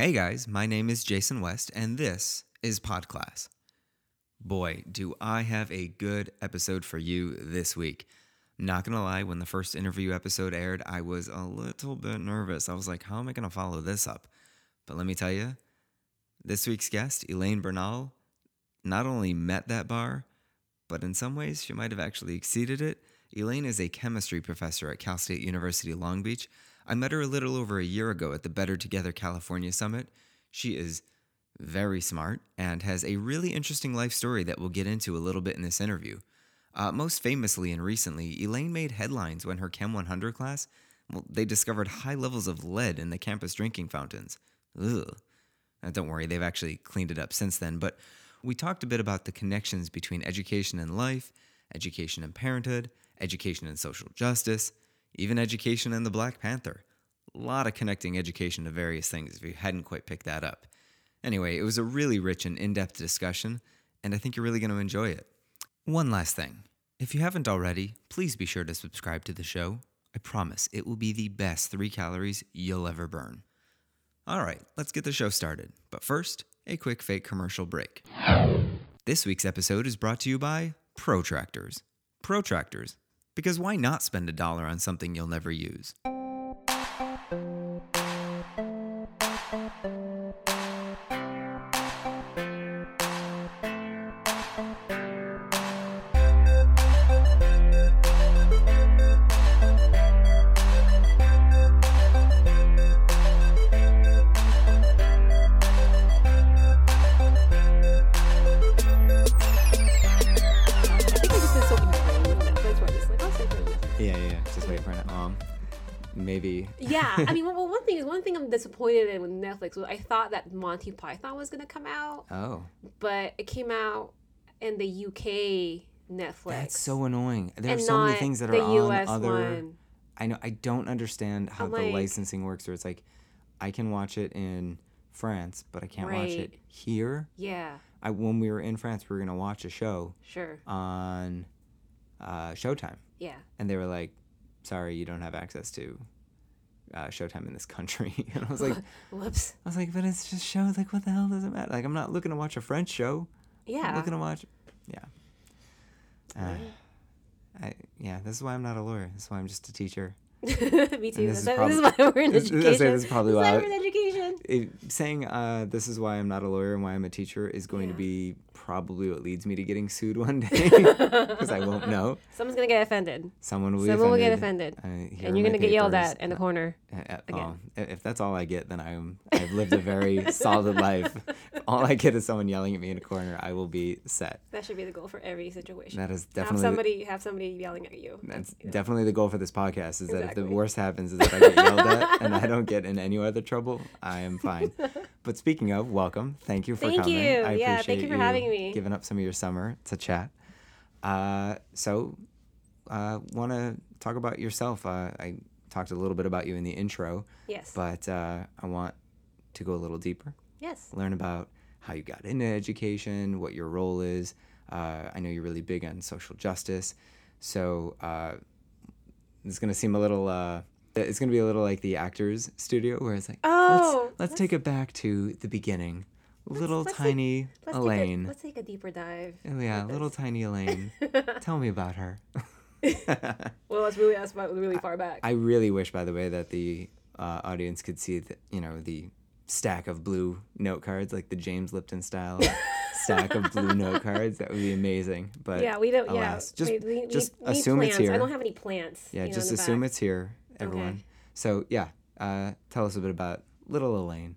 Hey guys, my name is Jason West, and this is Podclass. Boy, do I have a good episode for you this week. Not gonna lie, when the first interview episode aired, I was a little bit nervous. I was like, how am I gonna follow this up? But let me tell you, this week's guest, Elaine Bernal, not only met that bar, but in some ways she might have actually exceeded it. Elaine is a chemistry professor at Cal State University Long Beach. I met her a little over a year ago at the Better Together California Summit. She is very smart and has a really interesting life story that we'll get into a little bit in this interview. Uh, most famously and recently, Elaine made headlines when her Chem 100 class, well, they discovered high levels of lead in the campus drinking fountains. Ugh. Uh, don't worry, they've actually cleaned it up since then, but we talked a bit about the connections between education and life, education and parenthood, education and social justice, even education and the Black Panther. A lot of connecting education to various things if you hadn't quite picked that up. Anyway, it was a really rich and in depth discussion, and I think you're really going to enjoy it. One last thing if you haven't already, please be sure to subscribe to the show. I promise it will be the best three calories you'll ever burn. All right, let's get the show started. But first, a quick fake commercial break. This week's episode is brought to you by Protractors. Protractors, because why not spend a dollar on something you'll never use? Yeah. Just wait for it. Um, maybe. Yeah, I mean, well, one thing is one thing I'm disappointed in with Netflix was I thought that Monty Python was gonna come out, Oh, but it came out in the UK Netflix. that's so annoying. There are so many things that are the on US other. one. I know. I don't understand how I'm the like- licensing works. Where it's like, I can watch it in France, but I can't watch it here. Yeah, I when we were in France, we were gonna watch a show sure. on uh, Showtime, Yeah, and they were like, "Sorry, you don't have access to uh, Showtime in this country." and I was like, whoops. I was like, but it's just shows. Like, what the hell does it matter? Like, I'm not looking to watch a French show. Yeah. I'm Yeah, looking to watch. Yeah. Uh, I, yeah, this is why I'm not a lawyer. This is why I'm just a teacher. me too. this This, is is, this is why we're in this- education. this is probably This why I- we're in education. It, saying uh, this is why I'm not a lawyer and why I'm a teacher is going to be probably what leads me to getting sued one day because I won't know. Someone's gonna get offended. Someone will Someone will get offended. and you're gonna get yelled at in the corner. Uh, uh, Again. oh, if that's all I get, then I'm I've lived a very solid life. If all I get is someone yelling at me in a corner, I will be set. That should be the goal for every situation. That is definitely have somebody have somebody yelling at you. That's you know. definitely the goal for this podcast. Is that if the worst happens is that I get yelled at and I don't get in any other trouble, I am fine. But speaking of, welcome. Thank you for Thank coming. you. I Yeah, appreciate thank you for having me. Giving up some of your summer to chat. Uh, so, uh, want to talk about yourself? Uh, I talked a little bit about you in the intro, Yes. but uh, I want to go a little deeper. yes. Learn about how you got into education, what your role is. Uh, I know you're really big on social justice, so uh, it's gonna seem a little. Uh, it's gonna be a little like the actors' studio, where it's like, Oh, let's, let's take it back to the beginning. Little let's take- tiny Let's Elaine. Take a, let's take a deeper dive. Oh, yeah, little this. tiny Elaine. Tell me about her. Well, that's really that's about really far back. I really wish, by the way, that the uh, audience could see the, you know, the stack of blue note cards, like the James Lipton style stack of blue note cards. That would be amazing. But yeah, we don't. alas, yeah, just we, we, just we assume it's here. I don't have any plants. yeah, you know, just assume back. it's here, everyone. So yeah, uh, tell us a bit about little Elaine.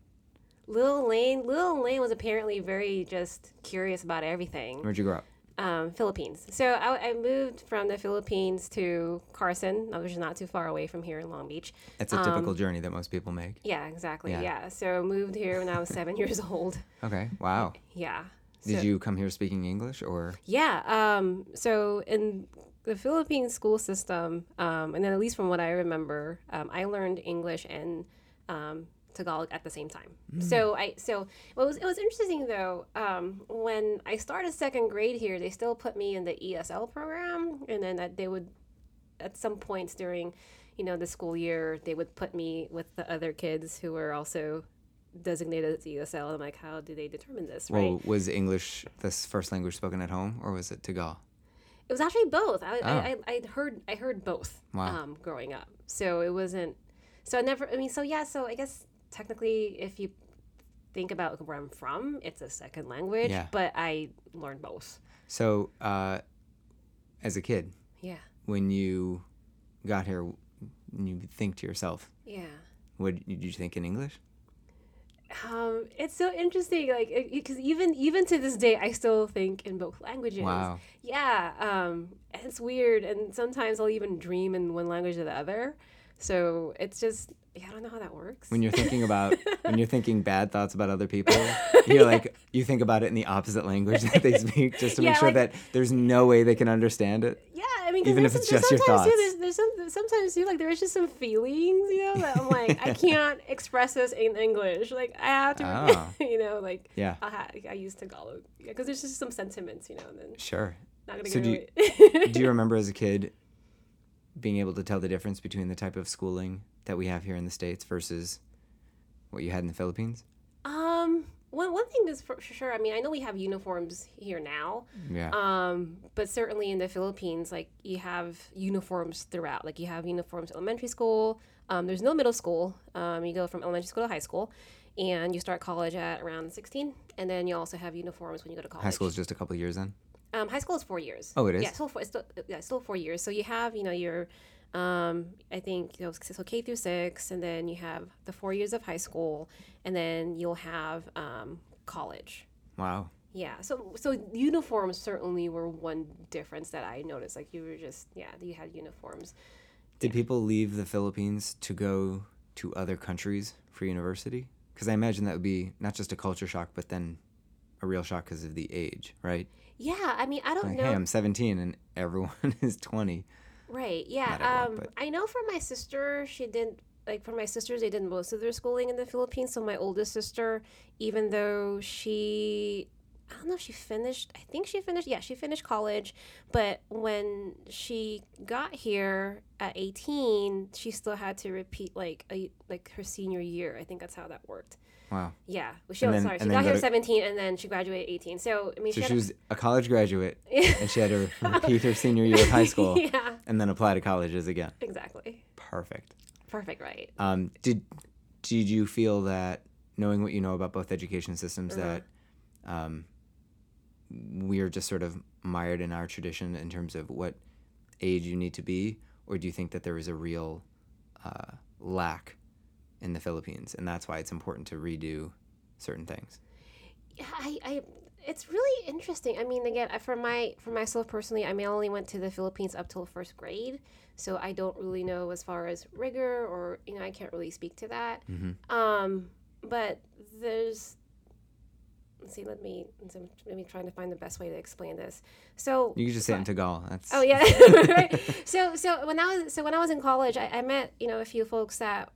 Lil Lane. Lil Lane was apparently very just curious about everything. Where'd you grow up? Um, Philippines. So I, I moved from the Philippines to Carson, which is not too far away from here in Long Beach. It's a typical journey that most people make. Yeah, exactly. Yeah. Yeah. So I moved here when I was seven years old. Okay. Wow. Yeah. Did So- you come here speaking English or? Yeah. Um, so in the Philippine school system, um, and then at least from what I remember, um, I learned English and um, Tagalog at the same time. So I so what was it was interesting though um, when I started second grade here, they still put me in the ESL program, and then that they would at some points during you know the school year they would put me with the other kids who were also designated as ESL. I'm like, how do they determine this, right? Well, was English the first language spoken at home, or was it Tagal? It was actually both. I, Oh. I, I, I heard I heard both Wow. um, growing up. So it wasn't. So I never. I mean, so yeah. So I guess technically, if you think about where I'm from, it's a second language. Yeah. But I learned both. So, uh, as a kid, Yeah. when you got here, you think to yourself, Yeah. what did you think in English? Um, it's so interesting, like because even even to this day, I still think in both languages. Wow. Yeah, um, it's weird, and sometimes I'll even dream in one language or the other. So it's just yeah, I don't know how that works. When you're thinking about when you're thinking bad thoughts about other people, you're like you think about it in the opposite language that they speak, just to make sure like- that there's no way they can understand it. yeah, I mean, Even if it's some- just your sometimes, too, thoughts. there's, there's some sometimes too, like there is just some feelings, you know, that I'm like I can't express this in English. Like I have to, Ah. you know, like Yeah, I, ha- I use Tagalog because there's just some sentiments, you know, and then sure. not gonna So get do you- Do you remember as a kid being able to tell the difference between the type of schooling that we have here in the states versus what you had in the Philippines? Um, one one thing is for sure. I mean, I know we have uniforms here now. Yeah. Um, but certainly in the Philippines, like you have uniforms throughout. Like you have uniforms elementary school. Um, there's no middle school. Um, you go from elementary school to high school, and you start college at around 16. And then you also have uniforms when you go to college. High school is just a couple years in. Um, high school is four years. Oh, it is? Yeah, still four. It's still, yeah, still four years. So you have, you know, your, um, I think, you know, so K through six, and then you have the four years of high school, and then you'll have um, college. Wow. Yeah. So so uniforms certainly were one difference that I noticed. Like you were just yeah, you had uniforms. Did people leave the Philippines to go to other countries for university? Because I imagine that would be not just a culture shock, but then a real shock because of the age, right? Yeah. I mean, I don't Like, know. hey, I'm 17 and everyone is 20. Right. Yeah. Everyone, um, but- I know for my sister, she did like for my sisters, they did most of their schooling in the Philippines. So my oldest sister, even though she, I don't know if she finished. I think she finished. Yeah, she finished college. But when she got here at eighteen, she still had to repeat like a like her senior year. I think that's how that worked. Wow. Yeah. Well, she And then- sorry. She got go here to- at seventeen, and then she graduated eighteen. So I mean, So she, she was a college graduate and she had to repeat her senior year of high school yeah. and then apply to colleges again. Exactly. Perfect. Perfect. Right. Um, did did you feel that knowing what you know about both education systems Uh-huh. that um, we're just sort of mired in our tradition in terms of what age you need to be, or do you think that there is a real uh, lack in the Philippines, and that's why it's important to redo certain things? Yeah, I, I it's really interesting. I mean, again, for my for myself personally, I mean, I only went to the Philippines up till first grade, so I don't really know as far as rigor or you know, I can't really speak to that. Mm-hmm. Um, but there's let's see, let me let me trying to find the best way to explain this. So You could just say it in Tagalog. That's Oh yeah. right. So so when I was so when I was in college, I, I met you know a few folks that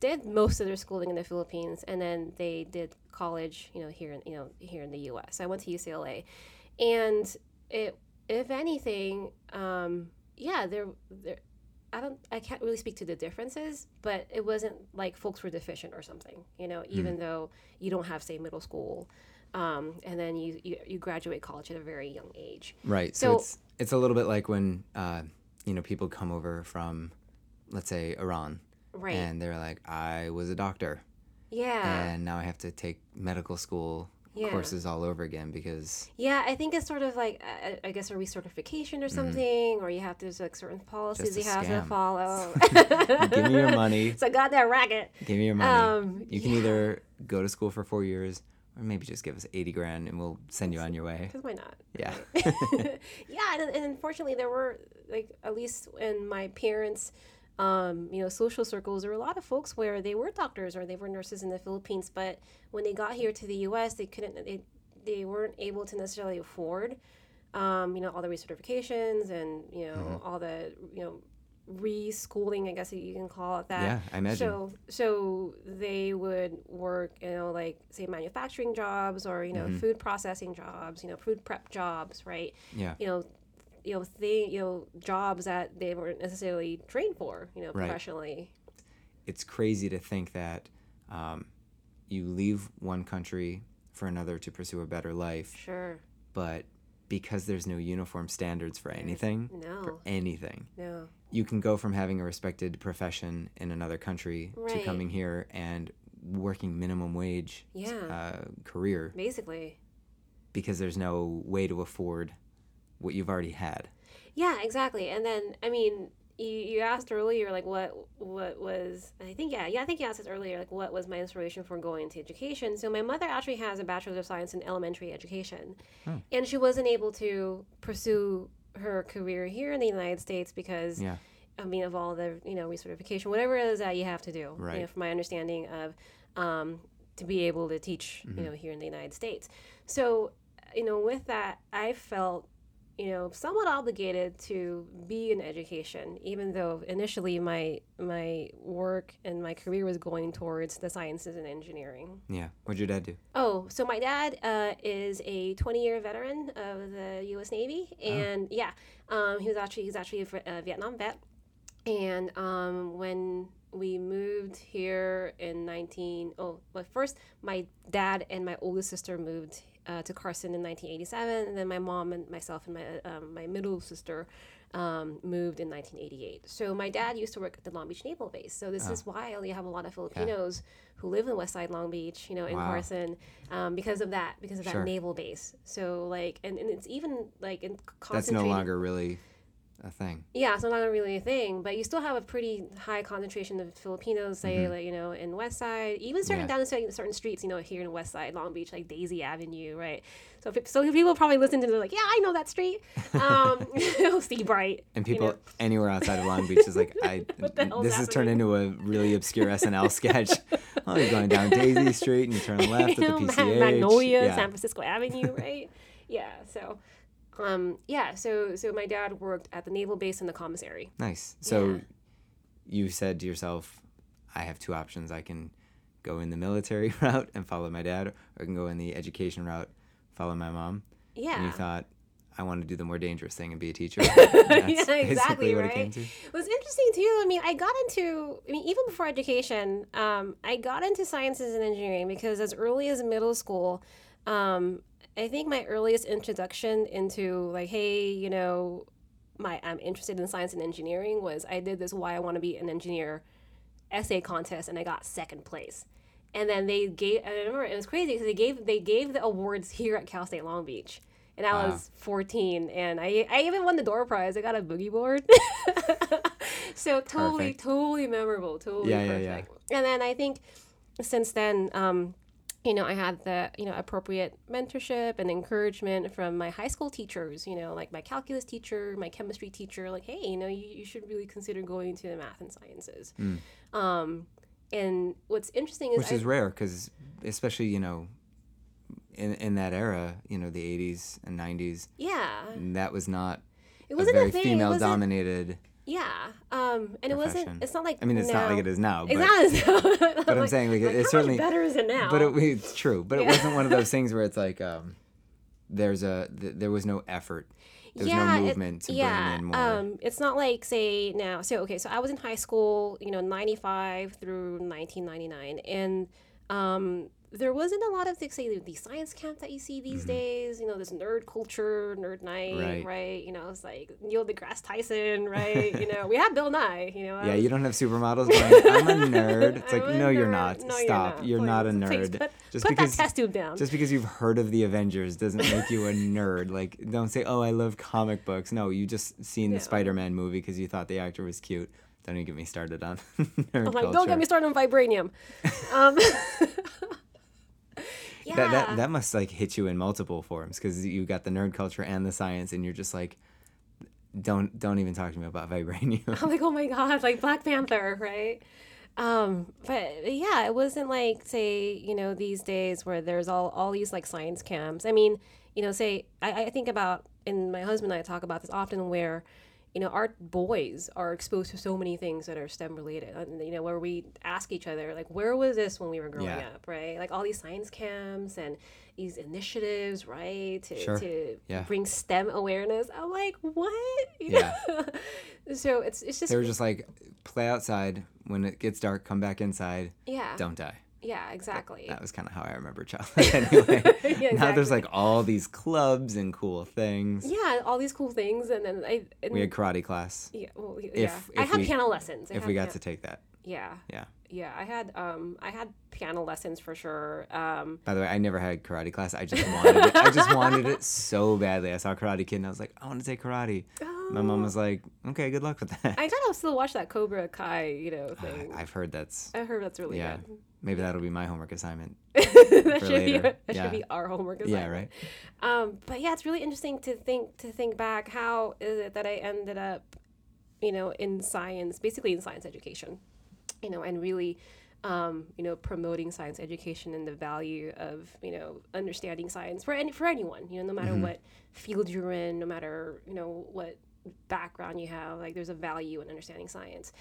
did most of their schooling in the Philippines, and then they did college you know here in you know here in the U.S. I went to UCLA, and it if anything, um, yeah, there there. I don't. I can't really speak to the differences, but it wasn't like folks were deficient or something. You know, even though you don't have say middle school, um, and then you, you you graduate college at a very young age. Right. So, So- it's it's a little bit like when uh, you know people come over from, let's say Iran, Right. and they're like, I was a doctor, yeah. and now I have to take medical school Yeah. courses all over again because Yeah, I think it's sort of like uh, I guess a recertification or something, or you have to there's like certain policies Mm-hmm. You have scam. to follow. give me your money, So I got that racket. give me your money. Um, you can either go to school for four years, or maybe just give us eighty grand and we'll send you on your way. Because why not? Yeah. right? yeah, and, and unfortunately, there were like at least in my parents' um, you know social circles, there were a lot of folks where they were doctors or they were nurses in the Philippines, but when they got here to the U.S., they couldn't they they weren't able to necessarily afford um, you know all the recertifications and you know Mm-hmm. all the you know reschooling, I guess you can call it that. Yeah, I imagine. So so they would work, you know, like say manufacturing jobs or you know Mm-hmm. food processing jobs, you know, food prep jobs, right? yeah. You know, you know, they, you know, jobs that they weren't necessarily trained for, you know, Right. professionally. it's crazy to think that um, you leave one country for another to pursue a better life, Sure. but because there's no uniform standards for anything, no. for anything, No. you can go from having a respected profession in another country to coming here and working minimum wage Yeah. uh, career Basically. because there's no way to afford what you've already had. Yeah, exactly. And then I mean, you, you asked earlier like what what was I think yeah yeah I think you asked this earlier like what was my inspiration for going into education. So my mother actually has a bachelor's of science in elementary education, Oh. and she wasn't able to pursue her career here in the United States because Yeah. I mean of all the you know recertification whatever it is that you have to do. You Right. know, from my understanding of um, to be able to teach Mm-hmm. you know here in the United States. So you know with that I felt you know somewhat obligated to be in education even though initially my my work and my career was going towards the sciences and engineering Yeah. What'd your dad do? oh so my dad uh, is a 20 year veteran of the u.s navy and yeah um, he was actually he's actually a vietnam vet and um, when we moved here in 19 oh well first my dad and my oldest sister moved uh, to carson in 1987 and then my mom and myself and my um, my middle sister um, moved in 1988 so my dad used to work at the long beach naval base. So this is why you have a lot of filipinos who live in west side long beach you know in Wow. carson um, because of that because of that Sure. naval base. So like and, and it's even like in That's no longer really a thing. yeah, it's not really a thing, but you still have a pretty high concentration of Filipinos, say, like, you know, in West Side, even certain Yeah. down in certain, certain streets, you know, here in West Side, Long Beach, like Daisy Avenue, right? So, so people probably listen to they're like, yeah, I know that street. Um, Seabright. And you people know. anywhere outside of Long Beach is like, I. the this has turned into a really obscure SNL sketch. oh, you're going down Daisy Street and you turn left at you the know, Ma- PCH. Magnolia, yeah. San Francisco Avenue, right? yeah. So, um, yeah. So, so my dad worked at the naval base in the commissary. Nice. So Yeah. you said to yourself, I have two options. I can go in the military route and follow my dad, or I can go in the education route, follow my mom. Yeah. And you thought, I want to do the more dangerous thing and be a teacher. Yeah, exactly right. it came to. It was interesting too. I mean, I got into, I mean, even before education, um, I got into sciences and engineering because as early as middle school, um, I think my earliest introduction into like, hey, you know, my I'm interested in science and engineering was I did this why I want to be an engineer essay contest and I got second place. And then they gave I remember it was crazy because they gave they gave the awards here at Cal State Long Beach. And I Wow. was 14 and I I even won the door prize. I got a boogie board. so totally Perfect. totally memorable, totally Yeah, yeah, yeah. perfect. And then I think since then um you know, I had the, you know, appropriate mentorship and encouragement from my high school teachers, you know, like my calculus teacher, my chemistry teacher, like, hey, you know, you, you should really consider going to the math and sciences. Um, and what's interesting is, Which I- is rare because, especially, you know, in, in that era, you know, the 80s and 90s, yeah, that was not it wasn't very a thing. it female dominated. Yeah. Um, and it wasn't, it's not like, I mean, it's not like it is now, but, It's not as but I'm saying like, like, it's certainly. better is it now? But it, it's true. But it wasn't one of those things where it's like um, there's a th- there was no effort. There was no it- to yeah, bring in more. Um, it's not like say now. So okay, so I was in high school, you know, ninety five through nineteen ninety nine, and um, there wasn't a lot of like, say the science camp that you see these days. You know, this nerd culture, nerd night, Mm-hmm. Right. right? You know, it's like Neil deGrasse Tyson, right? you know, we had Bill Nye. You know, yeah, was- you don't have supermodels going. I'm a nerd. It's like a no, you're not. No, Stop. You're not, a Please, please nerd. put, just put because that test tube down. just because you've heard of the Avengers doesn't make you a nerd. Like, don't say, "Oh, I love comic books." No, you just seen the Spider-Man movie because you thought the actor was cute. Don't even get me started on nerd I'm like, don't get me started on vibranium. Um, yeah. That, that that must like hit you in multiple forms because you got the nerd culture and the science, and you're just like, don't don't even talk to me about vibranium. I'm like, oh my god, like Black Panther, right? Um, but yeah, it wasn't like say, you know, these days where there's all all these like science camps. I mean, you know, say I, I think about and my husband and I talk about this often where you know, our boys are exposed to so many things that are STEM related. And, you know, where we ask each other, like, where was this when we were growing Yeah. up, right? Like all these science camps and these initiatives, right? To, Sure. to Yeah. bring STEM awareness. I'm like, what? You Yeah. so it's it's just they were just like, play outside. When it gets dark, come back inside. yeah. Don't die. Yeah, exactly. That was kind of how I remember childhood anyway. Yeah, Now there's like all these clubs and cool things. yeah, all these cool things, and then I and, We had karate class yeah, well, yeah. if- I had we- piano lessons. I if we got piano- to take that. yeah, Yeah. yeah, I had um I had piano lessons for sure. Um, By the way, I never had karate class. I just wanted it. I just wanted it so badly. I saw Karate Kid and I was like, I want to take karate. My mom was like, okay, good luck with that. I gotta still watch that Cobra Kai, you know, thing. I've heard that's I heard that's really yeah. good. Maybe that'll be my homework assignment. that should be that Yeah. should be our homework assignment. Yeah, right. Um, but yeah, it's really interesting to think to think back. How is it that I ended up, you know, in science, basically in science education, you know, and really, um, you know, promoting science education and the value of you know understanding science for any for anyone, you know, no matter what field you're in, no matter you know what background you have, like there's a value in understanding science.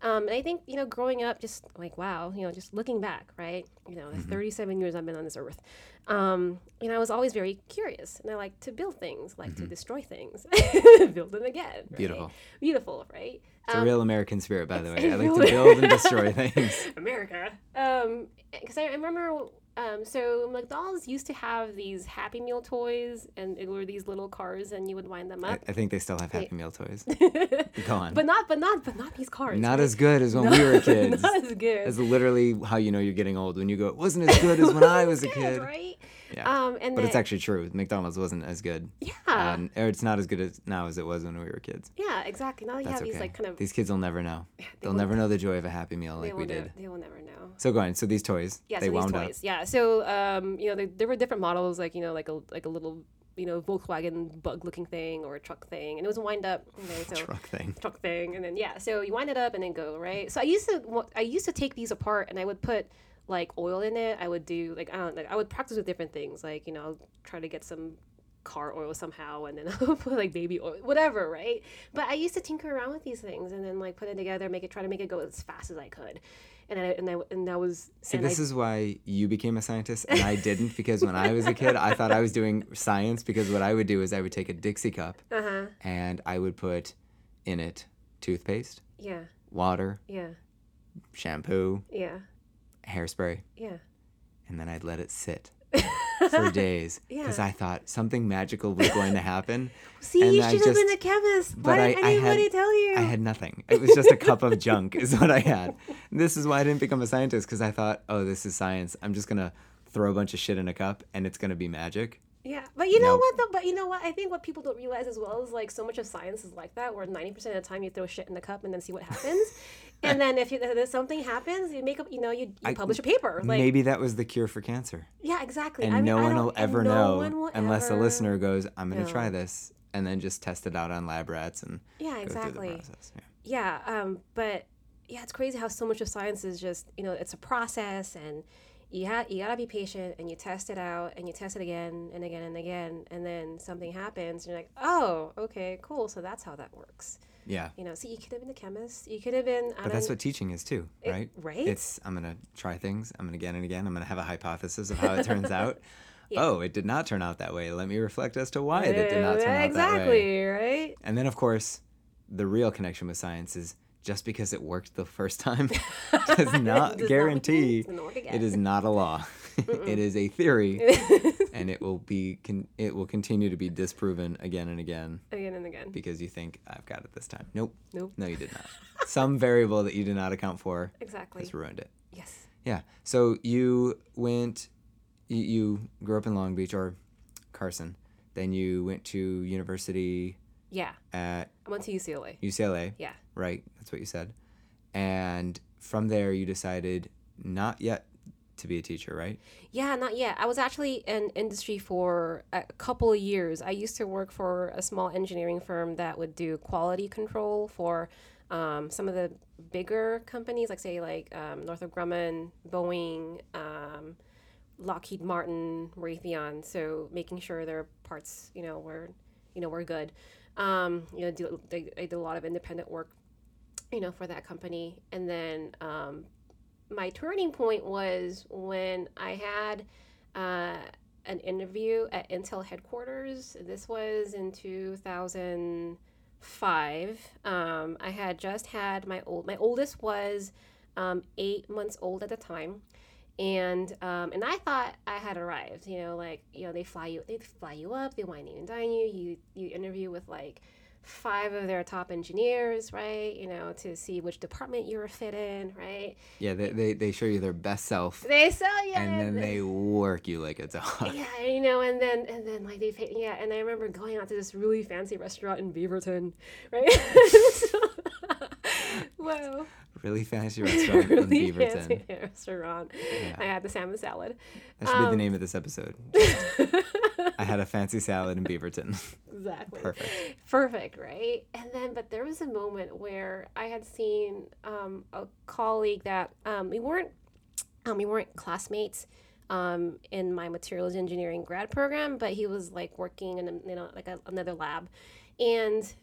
Um, and I think you know, growing up, just like wow, you know, just looking back, right? You know, the 37 years I've been on this earth, um, you know, I was always very curious, and I like to build things, like to destroy things, build them again. right? Beautiful. beautiful, right? It's a real American spirit, by the way. I like to build and destroy things. America. Um, because I remember, um, so McDonald's used to have these Happy Meal toys, and it were these little cars, and you would wind them up. I think they still have Happy Meal toys. Go on. but not, but not, but not these cars. Not right? as good as when we were kids. not as good. That's literally how you know you're getting old when you go, it wasn't as good as when I was a kid. right? Yeah. Um, and But it's actually true. McDonald's wasn't as good. yeah, Um, or it's not as good as now as it was when we were kids. yeah, exactly. Now you That's have okay. these like kind of These kids will never know. They'll won't- never know the joy of a Happy Meal like we did. They will never know. So go on. So these toys, Yeah, they so these toys. up. Yeah, so um, you know, there, there were different models, like you know, like a like a little you know Volkswagen bug-looking thing or a truck thing, and it was a wind up. You know, so Truck thing. truck thing, and then yeah, so you wind it up and then go right. So I used to I used to take these apart and I would put like oil in it. I would do like I don't like I would practice with different things, like you know, I'll try to get some car oil somehow and then I'll put like baby oil whatever right? But i used to tinker around with these things and then like put it together make it try to make it go as fast as i could. And I, and I, and that was See, this I, is why you became a scientist and I didn't because when I was a kid, I thought I was doing science because what I would do is I would take a Dixie cup uh-huh. and I would put in it toothpaste, yeah. water, yeah. shampoo, yeah hairspray, yeah and then I'd let it sit for days because Yeah. I thought something magical was going to happen. see And you I should have been just- a chemist but why I- didn't I anybody had- tell you I had nothing. It was just a cup of junk, is what I had. This is why I didn't become a scientist because I thought, oh, this is science. I'm just gonna throw a bunch of shit in a cup and it's gonna be magic. Yeah, but you know Nope. what? Though, but you know what? I think what people don't realize as well is like so much of science is like that, where ninety percent of the time you throw shit in the cup and then see what happens, and then if, you, if something happens, you make up, you know, you, you I- publish a paper. Like, Maybe that was the cure for cancer. yeah, exactly. And I mean, no one will ever no know will unless a listener goes, I'm gonna try this and then just test it out on lab rats and Yeah, exactly. through the process. Yeah. Yeah, um, but yeah, it's crazy how so much of science is just you know it's a process and you ha- you gotta be patient and you test it out and you test it again and again and again and then something happens and you're like oh okay cool so that's how that works Yeah. you know so you could have been a chemist you could have been But that's what teaching is too, It- right? right? It's I'm gonna try things. I'm gonna again and again. I'm gonna have a hypothesis of how it turns out. Oh, it did not turn out that way. Let me reflect as to why it did not turn out that way. exactly right And then, of course, the real connection with science is just because it worked the first time does Does not not guarantee work it is not a law. it is a theory, and it will be con- it will continue to be disproven again and again again and again because you think I've got it this time. Nope. Nope. No, you did not. Some variable that you did not account for exactly has ruined it. yes Yeah. So you went, you, you grew up in Long Beach or Carson. Then you went to university yeah at I went to UCLA UCLA. yeah Right. That's what you said. And from there, you decided not yet to be a teacher, right? Yeah, not yet. I was actually in industry for a couple of years. I used to work for a small engineering firm that would do quality control for um, some of the bigger companies, like say like um, Northrop Grumman, Boeing, um, Lockheed Martin, Raytheon. So making sure their parts, you know, were, you know, were good. Um, you know, do, they, I did a lot of independent work, you know, for that company, and then um, my turning point was when I had uh, an interview at Intel headquarters. This was in 2005. Um, I had just had my old, my oldest was um, eight months old at the time. and um, and I thought I had arrived. You know, like you know they fly you they fly you up, they wine you and dine you. You you interview with like five of their top engineers, right? You know, to see which department you're a fit in, right? Yeah, they, they, they show you their best self. They sell you, and then they work you like a dog. Yeah, you know, and then and then like they pay, yeah, and I remember going out to this really fancy restaurant in Beaverton, right? so, wow. Really fancy restaurant really in Beaverton. Fancy restaurant. Yeah. I had the salmon salad. That should um, be the um, name of this episode. I had a fancy salad in Beaverton. Exactly. Perfect. Perfect, right? And then, but there was a moment where I had seen um, a colleague that um, we weren't, um, we weren't classmates um, in my materials engineering grad program, but he was like working in a, you know like a, another lab, and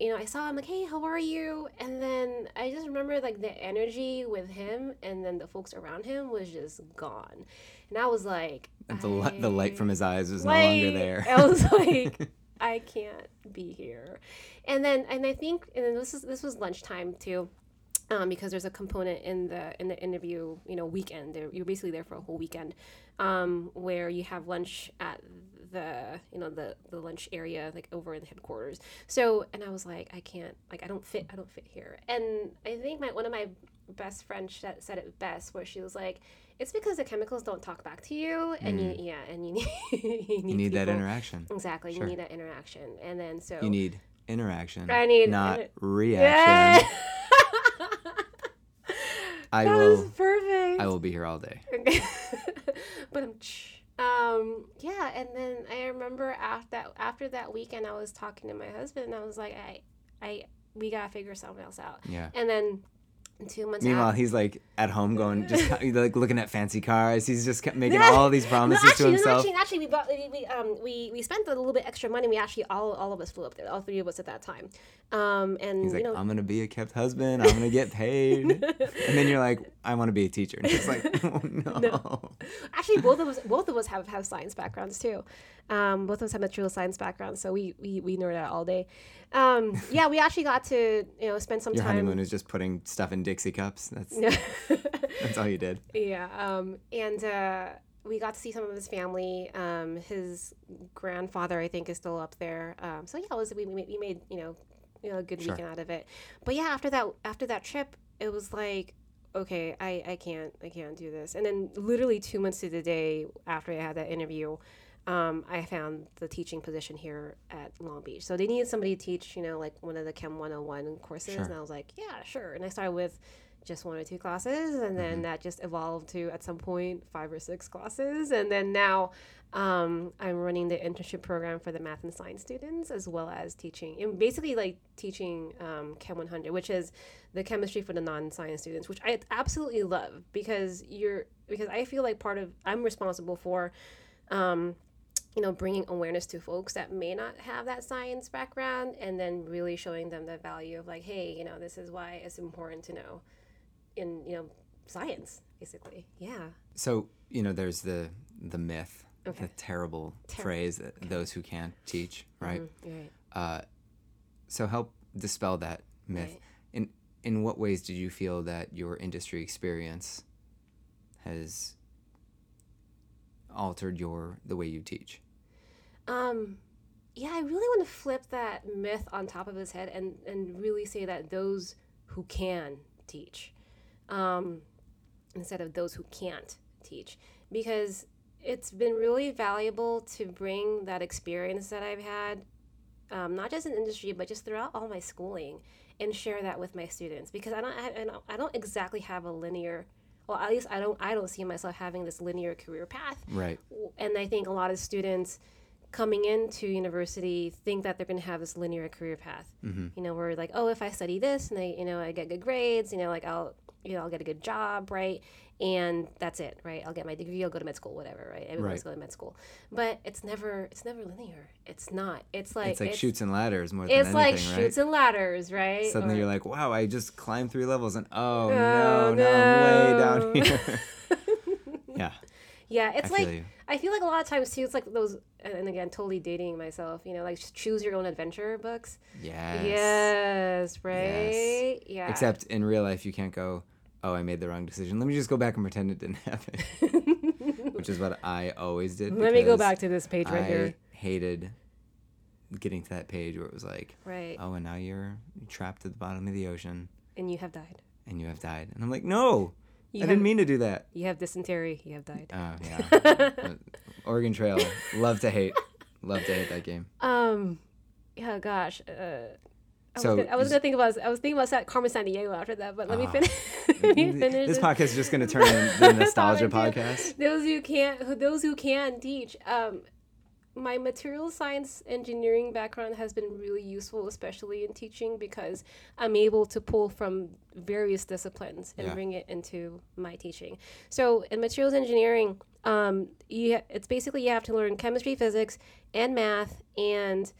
you know, I saw him like, hey, how are you? And then I just remember like the energy with him and then the folks around him was just gone. And I was like, the, I, the light from his eyes was like, no longer there. I was like, I can't be here. And then, and I think, and then this is, this was lunchtime too. Um, because there's a component in the in the interview, you know, weekend. You're basically there for a whole weekend, um, where you have lunch at the you know the the lunch area like over in the headquarters so and i was like i can't like i don't fit i don't fit here and i think my one of my best friends said, said it best where she was like it's because the chemicals don't talk back to you and mm. you yeah and you need you need, you need that interaction exactly sure. you need that interaction and then so you need interaction i need not inter- reaction yeah. I that will perfect. I will be here all day. but I'm um, yeah, and then I remember after that after that weekend, I was talking to my husband, and I was like, I, I, we gotta figure something else out. Yeah. And then two months. Meanwhile, he's like at home going, just like looking at fancy cars. He's just making all these promises no, actually, to himself. No, actually, actually, we bought we, we um we, we spent a little bit extra money. We actually all all of us flew up there, all three of us at that time. Um, and he's like, you know, I'm gonna be a kept husband. I'm gonna get paid. and then you're like, I want to be a teacher. And he's like, oh no. no. Actually, both of us both of us have have science backgrounds too. Um, both of us have material science backgrounds, so we we we nerd out all day. Um, yeah, we actually got to you know spend some Your time. Your honeymoon is just putting stuff in Dixie cups. That's that's all you did. Yeah, um, and uh, we got to see some of his family. Um, his grandfather, I think, is still up there. Um, so yeah, it was we, we made you know you know a good sure. weekend out of it. But yeah, after that after that trip, it was like okay, I, I can't I can't do this. And then literally two months to the day after I had that interview, um, I found the teaching position here at Long Beach. So they needed somebody to teach, you know, like one of the Chem 101 courses. Sure. And I was like, yeah, sure. And I started with just one or two classes. And then mm-hmm. that just evolved to, at some point, five or six classes. And then now um, I'm running the internship program for the math and science students, as well as teaching, and basically like teaching um, Chem 100, which is the chemistry for the non-science students, which I absolutely love because you're, because I feel like part of, I'm responsible for, um, you know, bringing awareness to folks that may not have that science background and then really showing them the value of like, hey, you know, this is why it's important to know in, you know, science, basically. Yeah. So, you know, there's the the myth, okay. the terrible Ter- phrase that okay. those who can't teach, right? Mm-hmm. right. Uh, so help dispel that myth. Right. In in what ways did you feel that your industry experience has altered your the way you teach? Um, yeah, I really want to flip that myth on top of his head and, and really say that those who can teach um, instead of those who can't teach. Because it's been really valuable to bring that experience that I've had, um, not just in industry, but just throughout all my schooling, and share that with my students. Because I don't, I, don't, I don't exactly have a linear well at least i don't i don't see myself having this linear career path right and i think a lot of students coming into university think that they're going to have this linear career path. Mm-hmm. You know, where like, oh, if I study this and I, you know, I get good grades, you know, like I'll, you know, I'll get a good job, right? And that's it, right? I'll get my degree, I'll go to med school, whatever, right? Everyone's right. going to med school, but it's never, it's never linear. It's not. It's like it's like it's, Chutes and Ladders more than anything, like right? Chutes and Ladders, right? Suddenly or, you're like, wow, I just climbed three levels, and oh, oh no, no, no, I'm way down here. yeah. Yeah, it's I like I feel like a lot of times too. It's like those, and again, totally dating myself. You know, like choose your own adventure books. Yes. Yes. Right. Yes. Yeah. Except in real life, you can't go. oh, I made the wrong decision. Let me just go back and pretend it didn't happen, which is what I always did. Let me go back to this page right here. I here. hated getting to that page where it was like, Right. oh, and now you're trapped at the bottom of the ocean And you have died. and you have died. And I'm like, no, You I have, didn't mean to do that. You have dysentery. You have died. Oh, yeah. Oregon Trail, love to hate. Love to hate that game. Um, yeah, gosh. Uh, I So, was, gonna, I was gonna think about I was thinking about Carmen Sandiego after that, but let me Ah. finish. let me finish This podcast is just going to turn into the nostalgia podcast. Those who can't, who- those who can teach. Um, my material science engineering background has been really useful, especially in teaching, because I'm able to pull from various disciplines and Yeah. bring it into my teaching. So in materials engineering, um, you ha- it's basically you have to learn chemistry, physics, and math, and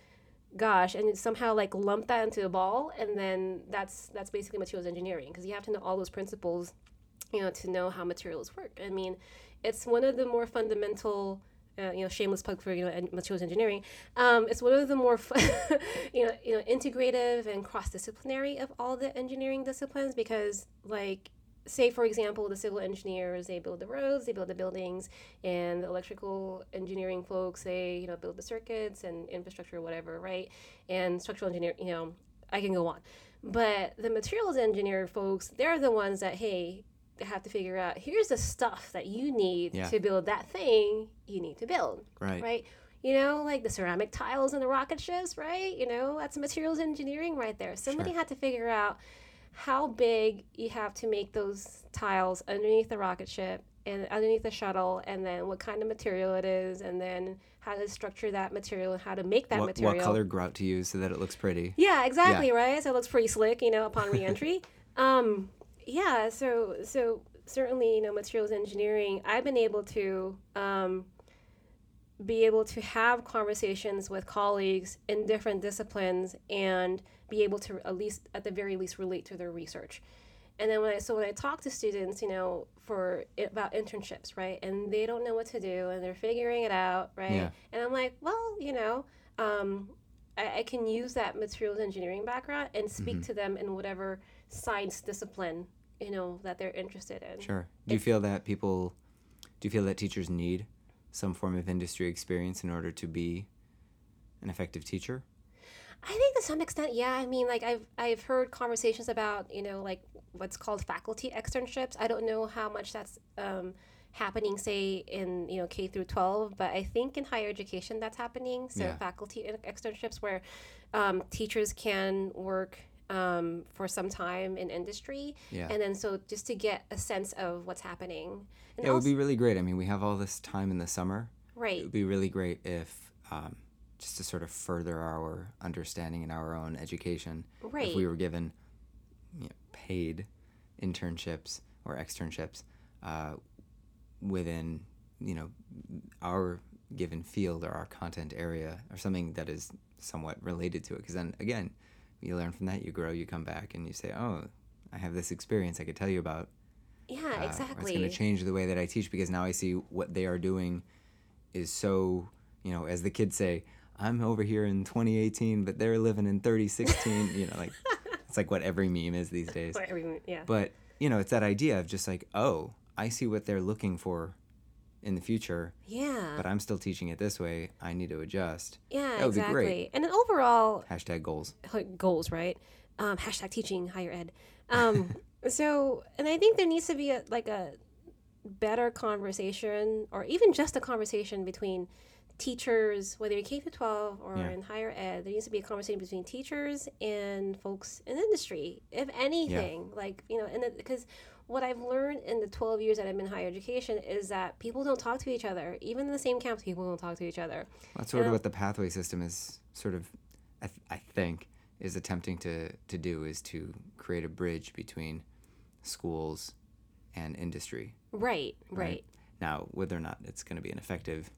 gosh, and somehow like lump that into a ball, and then that's that's basically materials engineering because you have to know all those principles you know, to know how materials work. I mean, it's one of the more fundamental, uh, you know, shameless plug for you know materials engineering. Um, it's one of the more, fu- you know, you know, integrative and cross disciplinary of all the engineering disciplines because, like, say for example, the civil engineers they build the roads, they build the buildings, and the electrical engineering folks they you know build the circuits and infrastructure, whatever, right? And structural engineer, you know, I can go on. But the materials engineer folks, they're the ones that, hey, have to figure out here's the stuff that you need Yeah. to build that thing you need to build, Right. right? You know, like the ceramic tiles and the rocket ships, right? You know, that's materials engineering right there. Somebody Sure. had to figure out how big you have to make those tiles underneath the rocket ship and underneath the shuttle, and then what kind of material it is, and then how to structure that material and how to make that What, material. what color grout to use so that it looks pretty? Yeah, exactly, right? So it looks pretty slick, you know, upon reentry. um, yeah, so so certainly, you know, materials engineering, I've been able to um, be able to have conversations with colleagues in different disciplines and be able to at least at the very least relate to their research. And then when I so when I talk to students, you know, for about internships, right, and they don't know what to do and they're figuring it out, right, Yeah. and I'm like, well, you know, um, I, I can use that materials engineering background and speak to them in whatever science discipline you know that they're interested in. Sure. Do you feel that people, do you feel that teachers need some form of industry experience in order to be an effective teacher? I think to some extent, yeah. I mean, like I've I've heard conversations about you know like what's called faculty externships. I don't know how much that's um, happening, say in you know K through twelve, but I think in higher education that's happening. So Yeah. faculty externships where um, teachers can work um, for some time in industry, Yeah. and then so just to get a sense of what's happening. And Yeah, it would be really great. I mean, we have all this time in the summer. Right. It would be really great if, um, just to sort of further our understanding in our own education, Right. if we were given you know, paid internships or externships uh, within, you know, our given field or our content area or something that is somewhat related to it. Because then, again, you learn from that, you grow, you come back, and you say, oh, I have this experience I could tell you about. Yeah. uh, or It's going to change the way that I teach because now I see what they are doing is so, you know, as the kids say, I'm over here in 2018, but they're living in 3016. you know, like it's like what every meme is these days. Or everyone- yeah. But, you know, it's that idea of just like, oh, I see what they're looking for in the future, yeah. but I'm still teaching it this way. I need to adjust. Yeah, That would be exactly. great. And then overall, Hashtag goals. goals, right? Um, hashtag teaching higher ed. Um, so, and I think there needs to be a like a better conversation, or even just a conversation between teachers, whether you're K through 12 or Yeah. in higher ed. There needs to be a conversation between teachers and folks in industry, if anything. Like you know, and because what I've learned in the 12 years that I've been in higher education is that people don't talk to each other. Even in the same campus, people don't talk to each other. That's sort Yeah. of what the pathway system is sort of, I, th- I think, is attempting to, to do is to create a bridge between schools and industry. Right, right. Right. Now, whether or not it's going to be an effective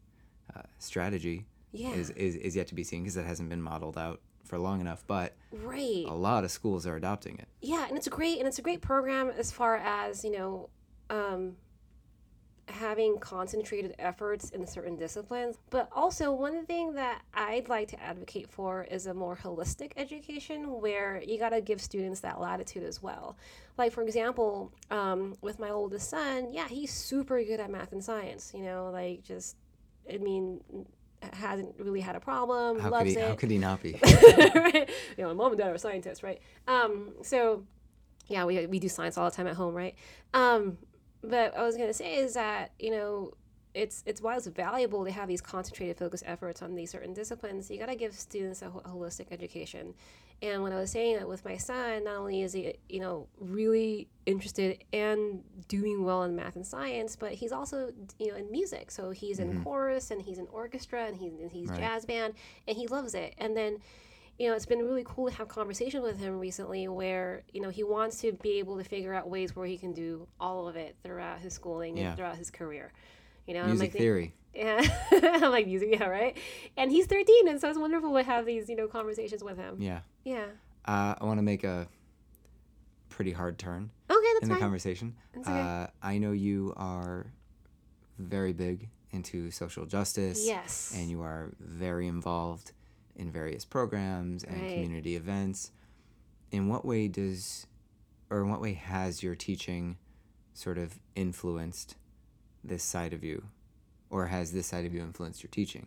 uh, strategy Yeah. is, is, is yet to be seen because it hasn't been modeled out for long enough, but Right. a lot of schools are adopting it. Yeah, and it's a great and it's a great program as far as you know, um, having concentrated efforts in certain disciplines. But also, one thing that I'd like to advocate for is a more holistic education where you got to give students that latitude as well. Like, for example, um, with my oldest son, yeah, he's super good at math and science, you know, like just, I mean, hasn't really had a problem, How loves could he? it How could he not be? right? You know, my mom and dad are scientists, right? Um, so yeah, we, we do science all the time at home, right? Um, but I was gonna say is that you know it's it's why it's valuable to have these concentrated focus efforts on these certain disciplines. You got to give students a, ho- holistic education. And when I was saying that with my son, not only is he you know really interested and doing well in math and science, but he's also you know in music. So he's in mm-hmm. chorus and he's in orchestra and he's and he's Right. jazz band and he loves it. And then you know, it's been really cool to have conversations with him recently where, you know, he wants to be able to figure out ways where he can do all of it throughout his schooling Yeah. and throughout his career. You know, I'm Music like, theory. yeah, I'm like music, yeah, right. And he's 13, and so it's wonderful to have these, you know, conversations with him. Yeah. Yeah. Uh, I want to make a pretty hard turn Okay, that's in the fine. conversation. That's okay. Uh, I know you are very big into social justice. Yes. And you are very involved in various programs and Right. community events. In what way does, or in what way has your teaching sort of influenced this side of you? Or has this side of you influenced your teaching?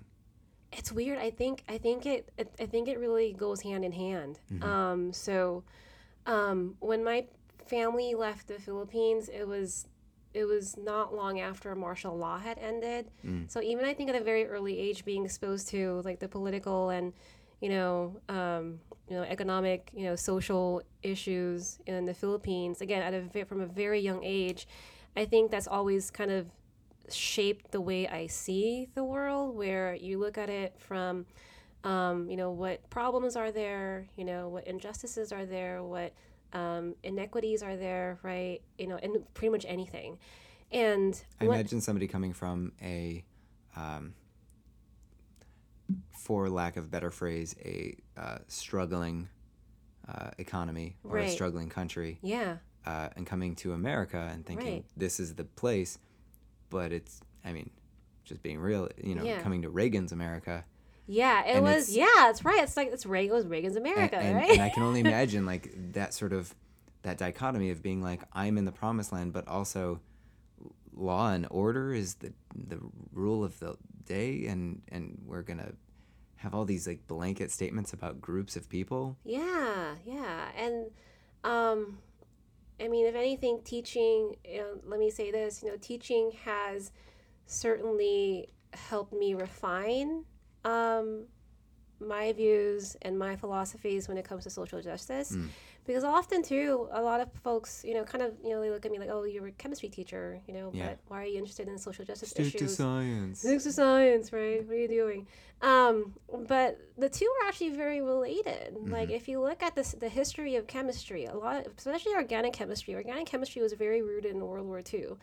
It's weird. I think i think it, i think it really goes hand in hand. Um so um when my family left the philippines it was it was not long after martial law had ended. So even i think at a very early age being exposed to like the political and you know um you know economic you know social issues in the philippines again at a from a very young age i think that's always kind of shaped the way I see the world, where you look at it from, um, you know, what problems are there, you know, what injustices are there, what um, inequities are there, right? You know, and pretty much anything. And I what, imagine somebody coming from a, um, for lack of a better phrase, a uh, struggling uh, economy or a struggling country, yeah, uh, and coming to America and thinking Right. this is the place, but it's, I mean, just being real, you know, Yeah. coming to Reagan's America, yeah, it was, yeah, it's right. It's like it's Reagan, it was Reagan's and, America, and, right? and I can only imagine like that sort of that dichotomy of being like I'm in the promised land, but also law and order is the the rule of the day, and and we're gonna have all these like blanket statements about groups of people. Yeah, yeah, and um, I mean, if anything, teaching. You know, let me say this. You know, teaching has certainly helped me refine um, my views and my philosophies when it comes to social justice. Because often too, a lot of folks, you know, kind of, you know, they look at me like, "Oh, you're a chemistry teacher, you know, Yeah. but why are you interested in social justice Stick to issues?" science. Six of science, right? What are you doing? Um, but the two are actually very related. Like if you look at this, the history of chemistry, a lot, of, especially organic chemistry. Organic chemistry was very rooted in World War II,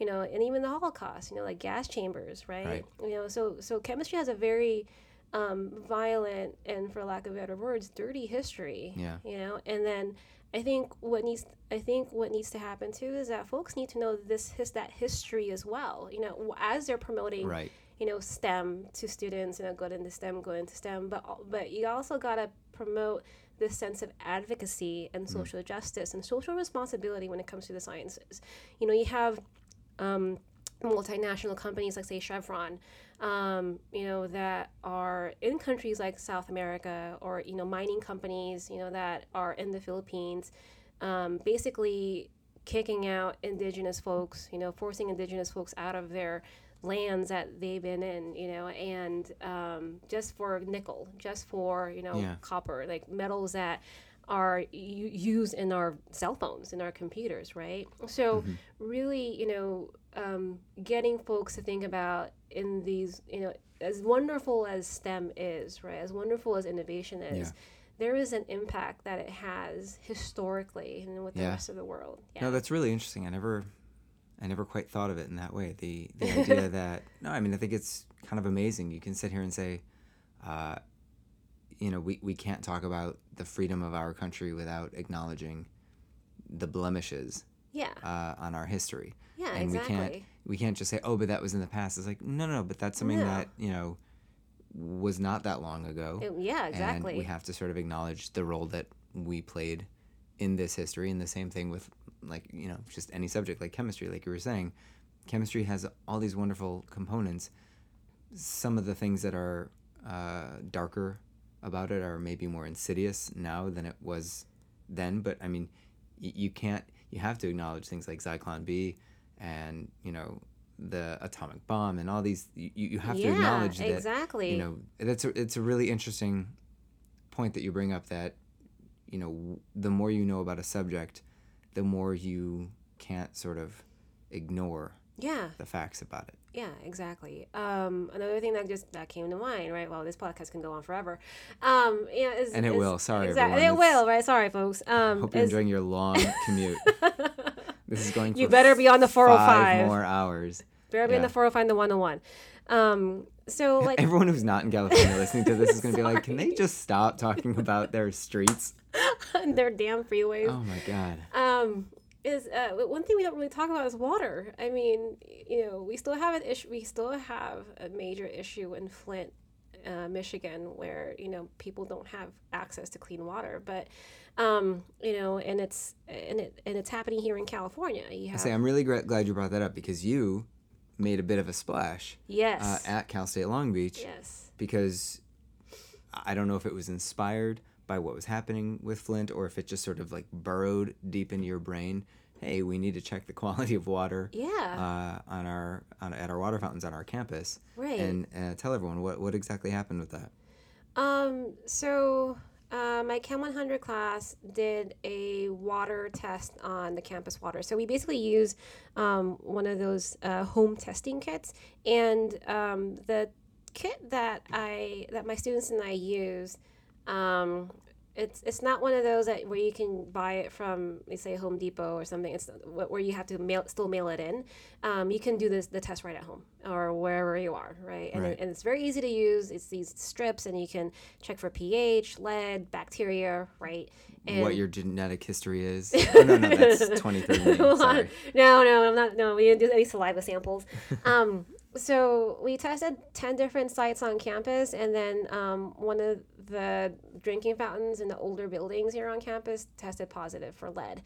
you know, and even the Holocaust. You know, like gas chambers, right? Right. You know, so so chemistry has a very um, violent and, for lack of better words, dirty history. Yeah. You know, and then I think what needs I think what needs to happen too is that folks need to know this his that history as well. You know, as they're promoting Right. you know STEM to students, you know, go into STEM, go into STEM, but but you also gotta promote this sense of advocacy and social justice and social responsibility when it comes to the sciences. You know, you have um, multinational companies like say Chevron, um, you know, that are in countries like South America or you know mining companies, you know, that are in the Philippines, um, basically kicking out indigenous folks, you know, forcing indigenous folks out of their lands that they've been in, you know, and um, just for nickel, just for you know Yeah. copper, like metals that are used in our cell phones, in our computers, right? So really, you know, um, getting folks to think about in these, you know, as wonderful as STEM is, right? As wonderful as innovation is. Yeah. There is an impact that it has historically and with the Yeah. rest of the world. Yeah. No, that's really interesting. I never, I never quite thought of it in that way. The the idea that no, I mean, I think it's kind of amazing. You can sit here and say, uh, you know, we we can't talk about the freedom of our country without acknowledging the blemishes yeah. uh, on our history. Yeah, and we can't we can't just say, oh, but that was in the past. It's like, no, no, but that's something No. that, you know, was not that long ago. It- yeah, exactly. And we have to sort of acknowledge the role that we played in this history. And the same thing with, like, you know, just any subject like chemistry, like you were saying. Chemistry has all these wonderful components. Some of the things that are uh, darker about it are maybe more insidious now than it was then. But I mean, y- you can't, you have to acknowledge things like Zyklon B and, you know, the atomic bomb and all these. You, you have to acknowledge that exactly. you know that's a, it's a really interesting point that you bring up that you know the more you know about a subject the more you can't sort of ignore yeah, the facts about it yeah, exactly. Um, another thing that just that came to mind, right? Well, this podcast can go on forever. Um, yeah, is, And it is- will. Sorry, exactly. It will, right? Sorry, folks. Um, hope you're is- enjoying your long commute this is going You better be on the 405. five more hours Better be in Yeah. the 405 the 101. Um, so like everyone who's not in california listening to this is going to be like can they just stop talking about their streets And their damn freeways. oh my god um is uh, one thing we don't really talk about is water. I mean, you know, we still have an issue. We still have a major issue in Flint, uh, Michigan, where you know people don't have access to clean water. But um, you know, and it's and it and it's happening here in California. You i say i'm really gra- glad you brought that up because you made a bit of a splash yes, uh, at cal state long beach yes, because I don't know if it was inspired by what was happening with Flint or if it just sort of like burrowed deep into your brain. Hey, we need to check the quality of water yeah, uh, on our on, at our water fountains on our campus, right. and uh, tell everyone what what exactly happened with that. Um, so uh, my Chem 100 class did a water test on the campus water. So we basically use um, one of those uh, home testing kits, and um, the kit that I that my students and I use. Um, it's, it's not one of those that where you can buy it from, let's say, Home Depot or something. It's where you have to mail still mail it in. Um, you can do this the test right at home or wherever you are, right? And, Right. and it's very easy to use. It's these strips, and you can check for pH, lead, bacteria, right? And what your genetic history is? Oh, no, no, that's twenty three. Sorry. no, no, I'm not. No, we didn't do any saliva samples. um, so we tested ten different sites on campus, and then um, one of the drinking fountains in the older buildings here on campus tested positive for lead.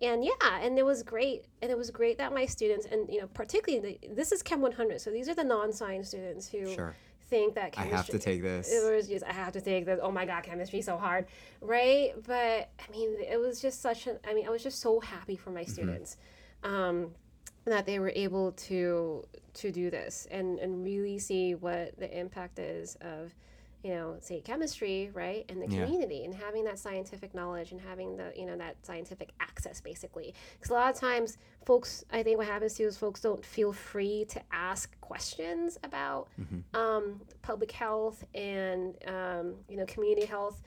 And yeah, and it was great, and it was great that my students, and you know, particularly the, this is Chem 100, so these are the non-science students who Sure. think that I have to take this. it was just I have to take this. Oh my god, chemistry so hard, right? But I mean, it was just such an. I mean, I was just so happy for my students, um, that they were able to to do this and and really see what the impact is of, you know, say chemistry, right, in the Yeah. community and having that scientific knowledge and having the you know that scientific access basically. Because a lot of times, folks, I think what happens too is folks don't feel free to ask questions about um, public health and um, you know community health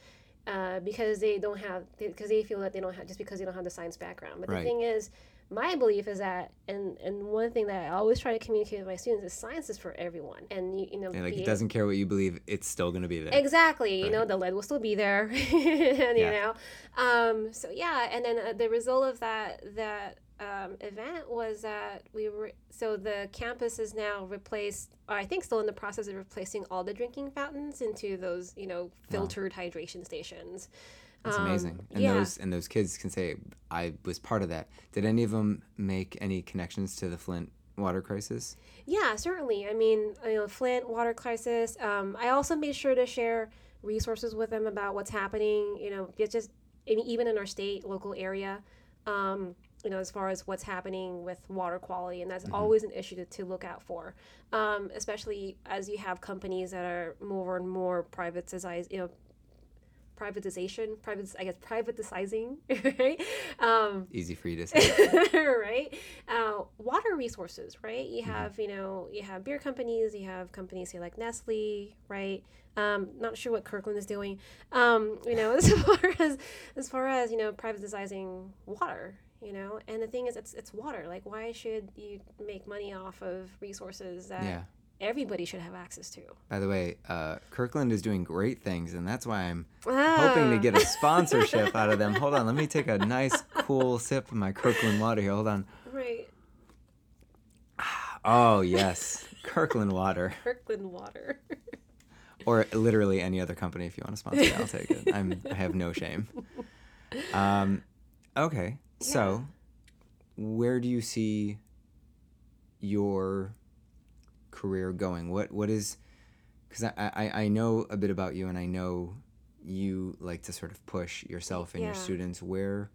uh, because they don't have because they feel that they don't have just because they don't have the science background. But Right. the thing is, my belief is that and and one thing that I always try to communicate with my students is science is for everyone, and you, you know And like it doesn't care what you believe, it's still gonna be there. Exactly. You know, the lead will still be there. and, You know, um, so yeah, and then uh, the result of that that um, event was that we were so the campus is now replaced. Or I think still in the process of replacing all the drinking fountains into those you know filtered hydration stations. That's Um, amazing. And yeah. those and those kids can say, I was part of that. Did any of them make any connections to the Flint water crisis? Yeah, certainly. I mean, you know, Flint water crisis. Um, I also made sure to share resources with them about what's happening. You know, it's just even in our state, local area. Um, you know, as far as what's happening with water quality, and that's always an issue to, to look out for, um, especially as you have companies that are more and more privatized, you know, privatization, private, I guess, privatizing, right? Um, Easy for you to say. right? Uh, water resources, right? You have, you know, you have beer companies, you have companies here like Nestle, right? Um, not sure what Kirkland is doing. Um, you know, as far as as far as you know, privatizing water. You know, and the thing is, it's it's water. Like, why should you make money off of resources that yeah. everybody should have access to? By the way, uh, Kirkland is doing great things, and that's why I'm hoping to Ah. get a sponsorship out of them. Hold on, let me take a nice, cool sip of my Kirkland water here. Hold on. right. Oh yes, Kirkland Water, Kirkland Water. or literally any other company if you want to sponsor it, I'll take it. I'm I have no shame. Um, okay, so where do you see your career going? What what is because I, I I know a bit about you and I know you like to sort of push yourself and your students. Where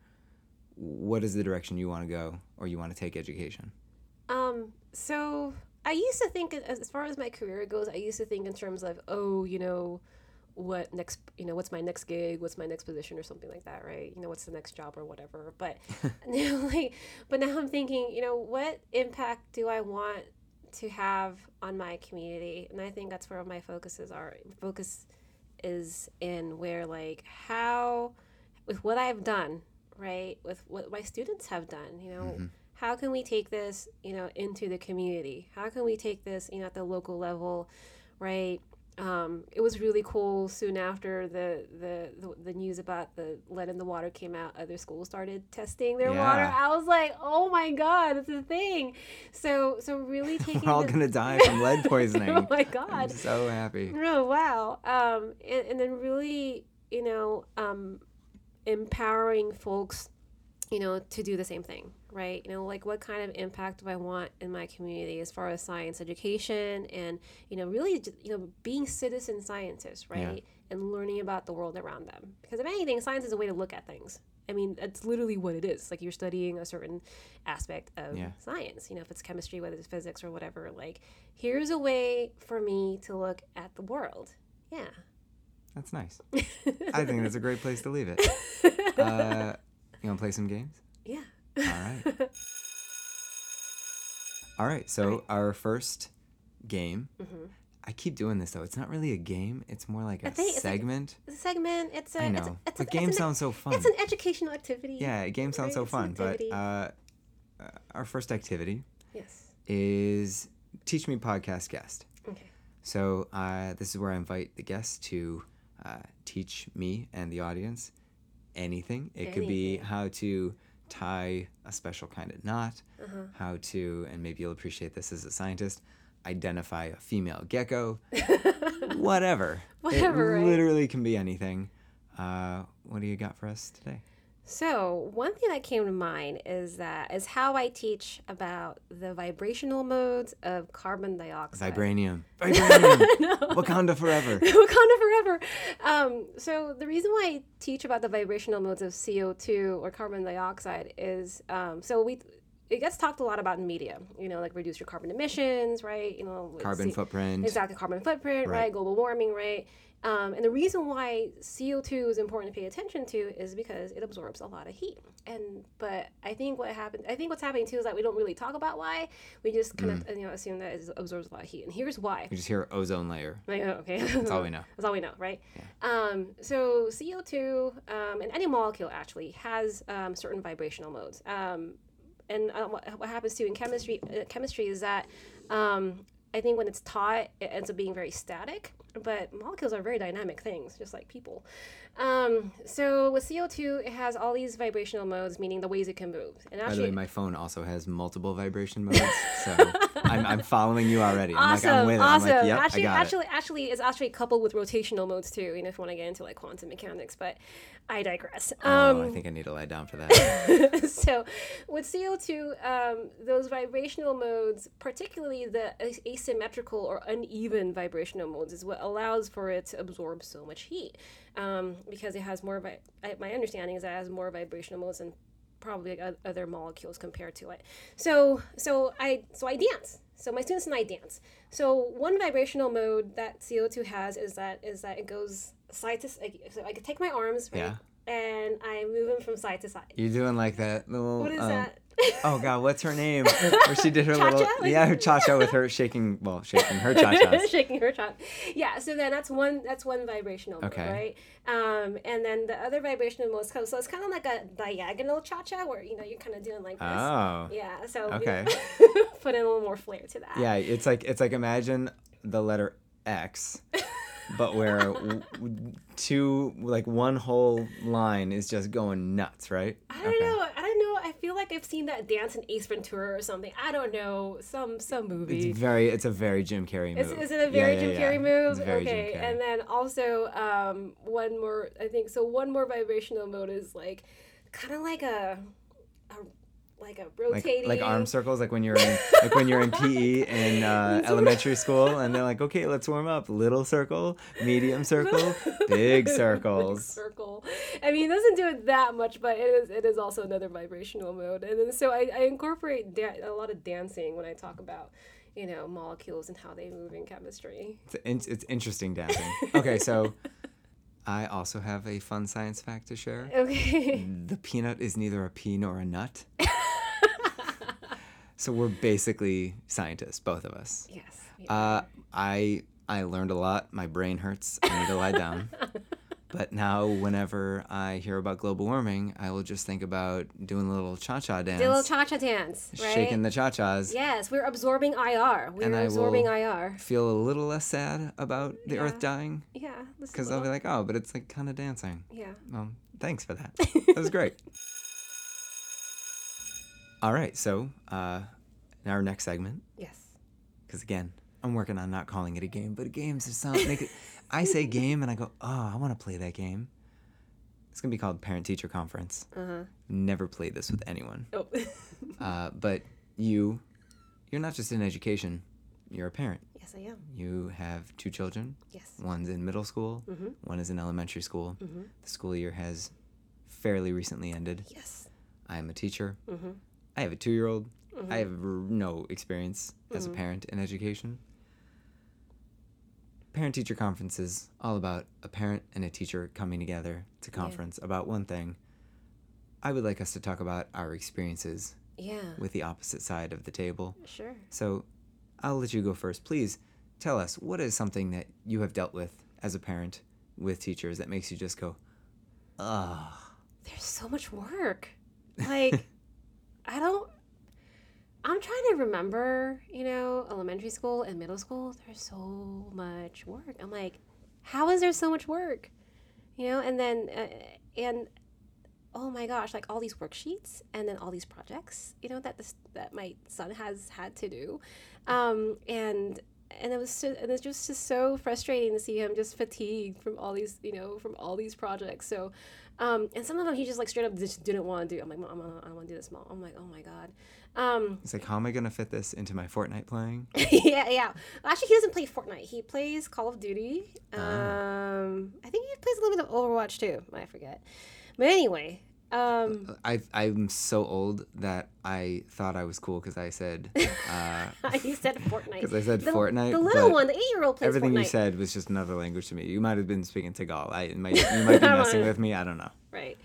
what is the direction you want to go or you want to take education? Um, so I used to think, as far as my career goes, I used to think in terms of, oh, you know, what next, you know, what's my next gig, what's my next position, or something like that, right? You know, what's the next job or whatever. But now, like, but now I'm thinking, you know, what impact do I want to have on my community? And I think that's where my focuses are. Focus is in where, like, how, with what I've done, right, with what my students have done, you know mm-hmm. how can we take this you know into the community how can we take this you know at the local level right um, it was really cool soon after the, the the the news about the lead in the water came out other schools started testing their water i was like oh my god it's a thing so so really taking We're all the- gonna die from lead poisoning. oh my I'm god so happy. Oh wow. Um, and, and then really, you know, um, empowering folks, you know, to do the same thing, right? You know, like what kind of impact do I want in my community as far as science education and, you know, really, you know, being citizen scientists, right? Yeah. And learning about the world around them. Because if anything, science is a way to look at things. I mean, that's literally what it is. Like you're studying a certain aspect of Yeah. science. You know, if it's chemistry, whether it's physics or whatever. Like, here's a way for me to look at the world. Yeah. That's nice. I think that's a great place to leave it. Uh, you want to play some games? yeah. All right. All right. So our first game. I keep doing this though. It's not really a game. It's more like a think it's like- segment. It's a segment. It's a. I It's a, know, it's but a, game it's an, sounds so fun. It's an educational activity. yeah, a game sounds right? so fun. But uh, uh, our first activity Yes. is teach me podcast guest. Okay. So uh, this is where I invite the guests to uh, teach me and the audience anything. It could be how to tie a special kind of knot, Uh-huh. how to, and maybe you'll appreciate this as a scientist, identify a female gecko, whatever. Whatever, It right? literally can be anything. Uh, what do you got for us today? So one thing that came to mind is that is how I teach about the vibrational modes of carbon dioxide. Vibranium. Vibranium. Wakanda forever. Wakanda forever. Um, so the reason why I teach about the vibrational modes of CO2 or carbon dioxide is um, so we it gets talked a lot about in media. You know, like reduce your carbon emissions, right? You know, Carbon C- footprint. Exactly, carbon footprint, right? Right. Global warming, right? Um, and the reason why CO2 is important to pay attention to is because it absorbs a lot of heat. And but I think what happened, I think what's happening too is that we don't really talk about why. We just kind Mm. of you know assume that it absorbs a lot of heat. And here's why. We just hear ozone layer. Like, oh, okay. That's all we know. That's all we know, right? Um, so CO2 um, and any molecule actually has um, certain vibrational modes. And uh, what, happens too in chemistry, uh, chemistry is that um, I think when it's taught, it ends up being very static. But molecules are very dynamic things, just like people. Um, so with CO2, it has all these vibrational modes, meaning the ways it can move. And By the actually, way, my phone also has multiple vibration modes, so I'm, I'm following you already. I'm awesome, like, I'm with it. awesome. I'm like, yep, actually, I got actually, actually, it's actually coupled with rotational modes too. You know, if you want to get into like quantum mechanics, but I digress. it. Oh, I Um, think I need to lie down for that. so, with CO2, um, those vibrational modes, particularly the asymmetrical or uneven vibrational modes, is what allows for it to absorb so much heat. Um, because it has more, I, my understanding is that it has more vibrational modes than probably other molecules compared to it. So, so I, so I dance. So my students and I dance. So one vibrational mode that CO2 has is that is that it goes side to. So I could take my arms, right? Yeah. And I move them from side to side. You're doing like that little. What is um, that? Oh God, what's her name? Where she did her little Cha-cha? Like- yeah, her cha cha with her shaking, well, shaking her cha chas. shaking her cha. Yeah, so then that's one that's one vibrational mode, Okay. right? Um, and then the other vibrational mode, comes, so it's kind of like a diagonal cha cha, where you know you're kind of doing like this. Oh. Yeah, so Okay. we put in a little more flair to that. Yeah, it's like it's like imagine the letter X, but where two like one whole line is just going nuts, right? I don't know. I don't know. I feel like I've seen that dance in Ace Ventura or something. I don't know, some some movie. It's very. It's a very Jim Carrey Is, move. is it a very Yeah, Jim yeah, Carrey yeah. move? It's very Jim okay, Carrey. and then also um, one more. I think so. One more vibrational mode is like kind of like a, a like a like, rotating like arm circles, like when you're in, like when you're in PE in uh, elementary school, and they're like, okay, let's warm up. Little circle, medium circle, big circles. circle. I mean, it doesn't do it that much, but it is it is also another vibrational mode. And then so I, I incorporate da- a lot of dancing when I talk about you know molecules and how they move in chemistry. It's, in- it's interesting dancing. Okay, so I also have a fun science fact to share. Okay. The peanut is neither a pea nor a nut. So we're basically scientists, both of us. yes. Uh, I I learned a lot. My brain hurts. I need to lie down. But now, whenever I hear about global warming, I will just think about doing a little cha-cha dance, A little cha-cha dance, right? shaking the cha-chas, Yes, we're absorbing IR. We're And I absorbing will- IR. feel a little less sad about the Yeah. Earth dying Yeah. because I'll be like, oh, but it's like kind of dancing. yeah. Well, thanks for that. That was great. All right, so uh, in our next segment, Yes. because again, I'm working on not calling it a game, but games is something. I say game, and I go, oh, I want to play that game. It's gonna be called Parent Teacher Conference. Uh huh. Never played this with anyone, Oh. uh, but you, you're not just in education. You're a parent. yes, I am. You have two children. Yes. One's in middle school. Mm-hmm. One is in elementary school. Mm-hmm. The school year has fairly recently ended. Yes. I am a teacher. Mhm. I have a two year old. Mhm. I have r- no experience as a parent in education. Parent teacher conferences all about a parent and a teacher coming together to conference about one thing. I would like us to talk about our experiences Yeah. with the opposite side of the table. Sure. So I'll let you go first. Please tell us what is something that you have dealt with as a parent with teachers that makes you just go, ugh. There's so much work. Like, I don't. I'm trying to remember, you know, elementary school and middle school. There's so much work. I'm like, how is there so much work? You know, and then, uh, and oh my gosh, like all these worksheets and then all these projects, you know, that this that my son has had to do, um, and and it was so, and it's just just so frustrating to see him just fatigued from all these, you know, from all these projects. So, um, and some of them he just like straight up just didn't want to do. I'm like, Mom, I don't want to do this, Mom. I'm like, oh my god. Um, It's like, how am I going to fit this into my Fortnite playing? yeah, yeah. Well, actually, he doesn't play Fortnite. He plays Call of Duty. Ah. Um, I think he plays a little bit of Overwatch too. I forget. But anyway, um, I, I'm so old that I thought I was cool because I said, uh, he said Fortnite. because I said the, Fortnite. The little one, the eight-year-old plays Everything Fortnite. you said was just another language to me. You might have been speaking Tagal. I, might, you might be messing with me. I don't know. right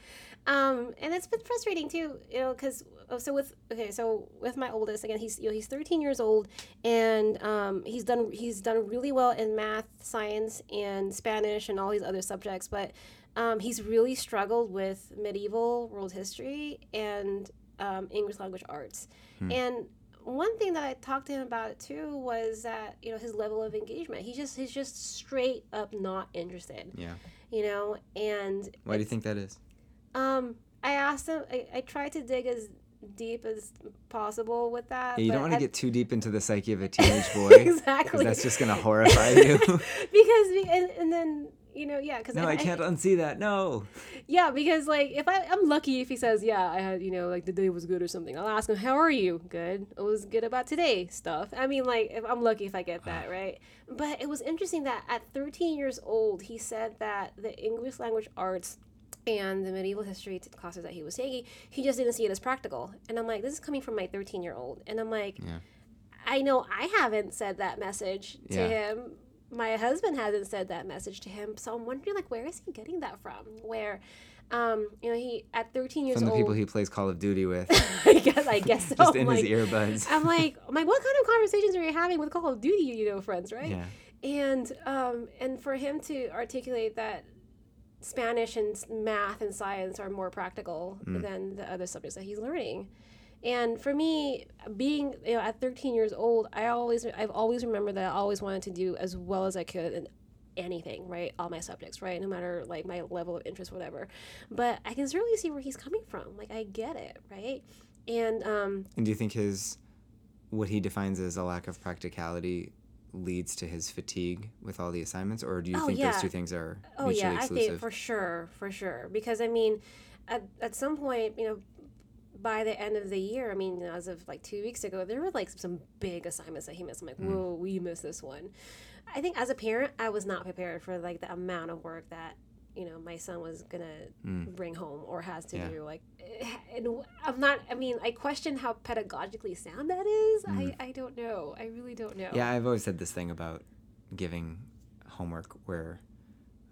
um and it's been frustrating too you know because so with okay so with my oldest again he's you know he's 13 years old and um he's done he's done really well in math science and spanish and all these other subjects but um he's really struggled with medieval world history and um, english language arts and one thing that I talked to him about too was that you know his level of engagement. He just he's just straight up not interested. Yeah. You know, and Why do you think that is? um, I asked him. I, I tried to dig as deep as possible with that. Yeah, you don't want to get too deep into the psyche of a teenage boy. exactly that's just going to horrify you. because and, and then you know yeah because no, I can't unsee that. No. yeah because like if I I'm lucky if he says yeah I had you know like the day was good or something I'll ask him how are you good it was good about today stuff I mean like if I'm lucky if I get that ah. right but it was interesting that at 13 years old he said that the English language arts and the medieval history classes that he was taking he just didn't see it as practical and I'm like this is coming from my 13 year old and I'm like Yeah. I know I haven't said that message to Yeah. him. My husband hasn't said that message to him. So I'm wondering, like, where is he getting that from? Where, um, you know, he at 13 years From the old. people he plays Call of Duty with, I guess, I guess so. just in I'm his like, earbuds. I'm like, I'm like, what kind of conversations are you having with Call of Duty, you know, friends, right? Yeah. And um, and for him to articulate that Spanish and math and science are more practical Mm. than the other subjects that he's learning. And for me, being you know at 13 years old, I always I've always remembered that I always wanted to do as well as I could in anything, right? All my subjects, right? No matter like my level of interest, whatever. But I can certainly see where he's coming from. Like I get it, right? And um, And do you think his what he defines as a lack of practicality leads to his fatigue with all the assignments, or do you Oh, think yeah. those two things are mutually Oh yeah, I think for sure, for sure. Because I mean, at at some point, you know, by the end of the year, I mean, as of like two weeks ago, there were like some big assignments that he missed. I'm like, Mm. whoa, we missed this one. I think as a parent, I was not prepared for like the amount of work that you know my son was gonna bring home or has to Mm. Yeah. do. Like, eh, and I'm not. I mean, I question how pedagogically sound that is. I I don't know. I really don't know. Mm. Yeah, I've always said this thing about giving homework where,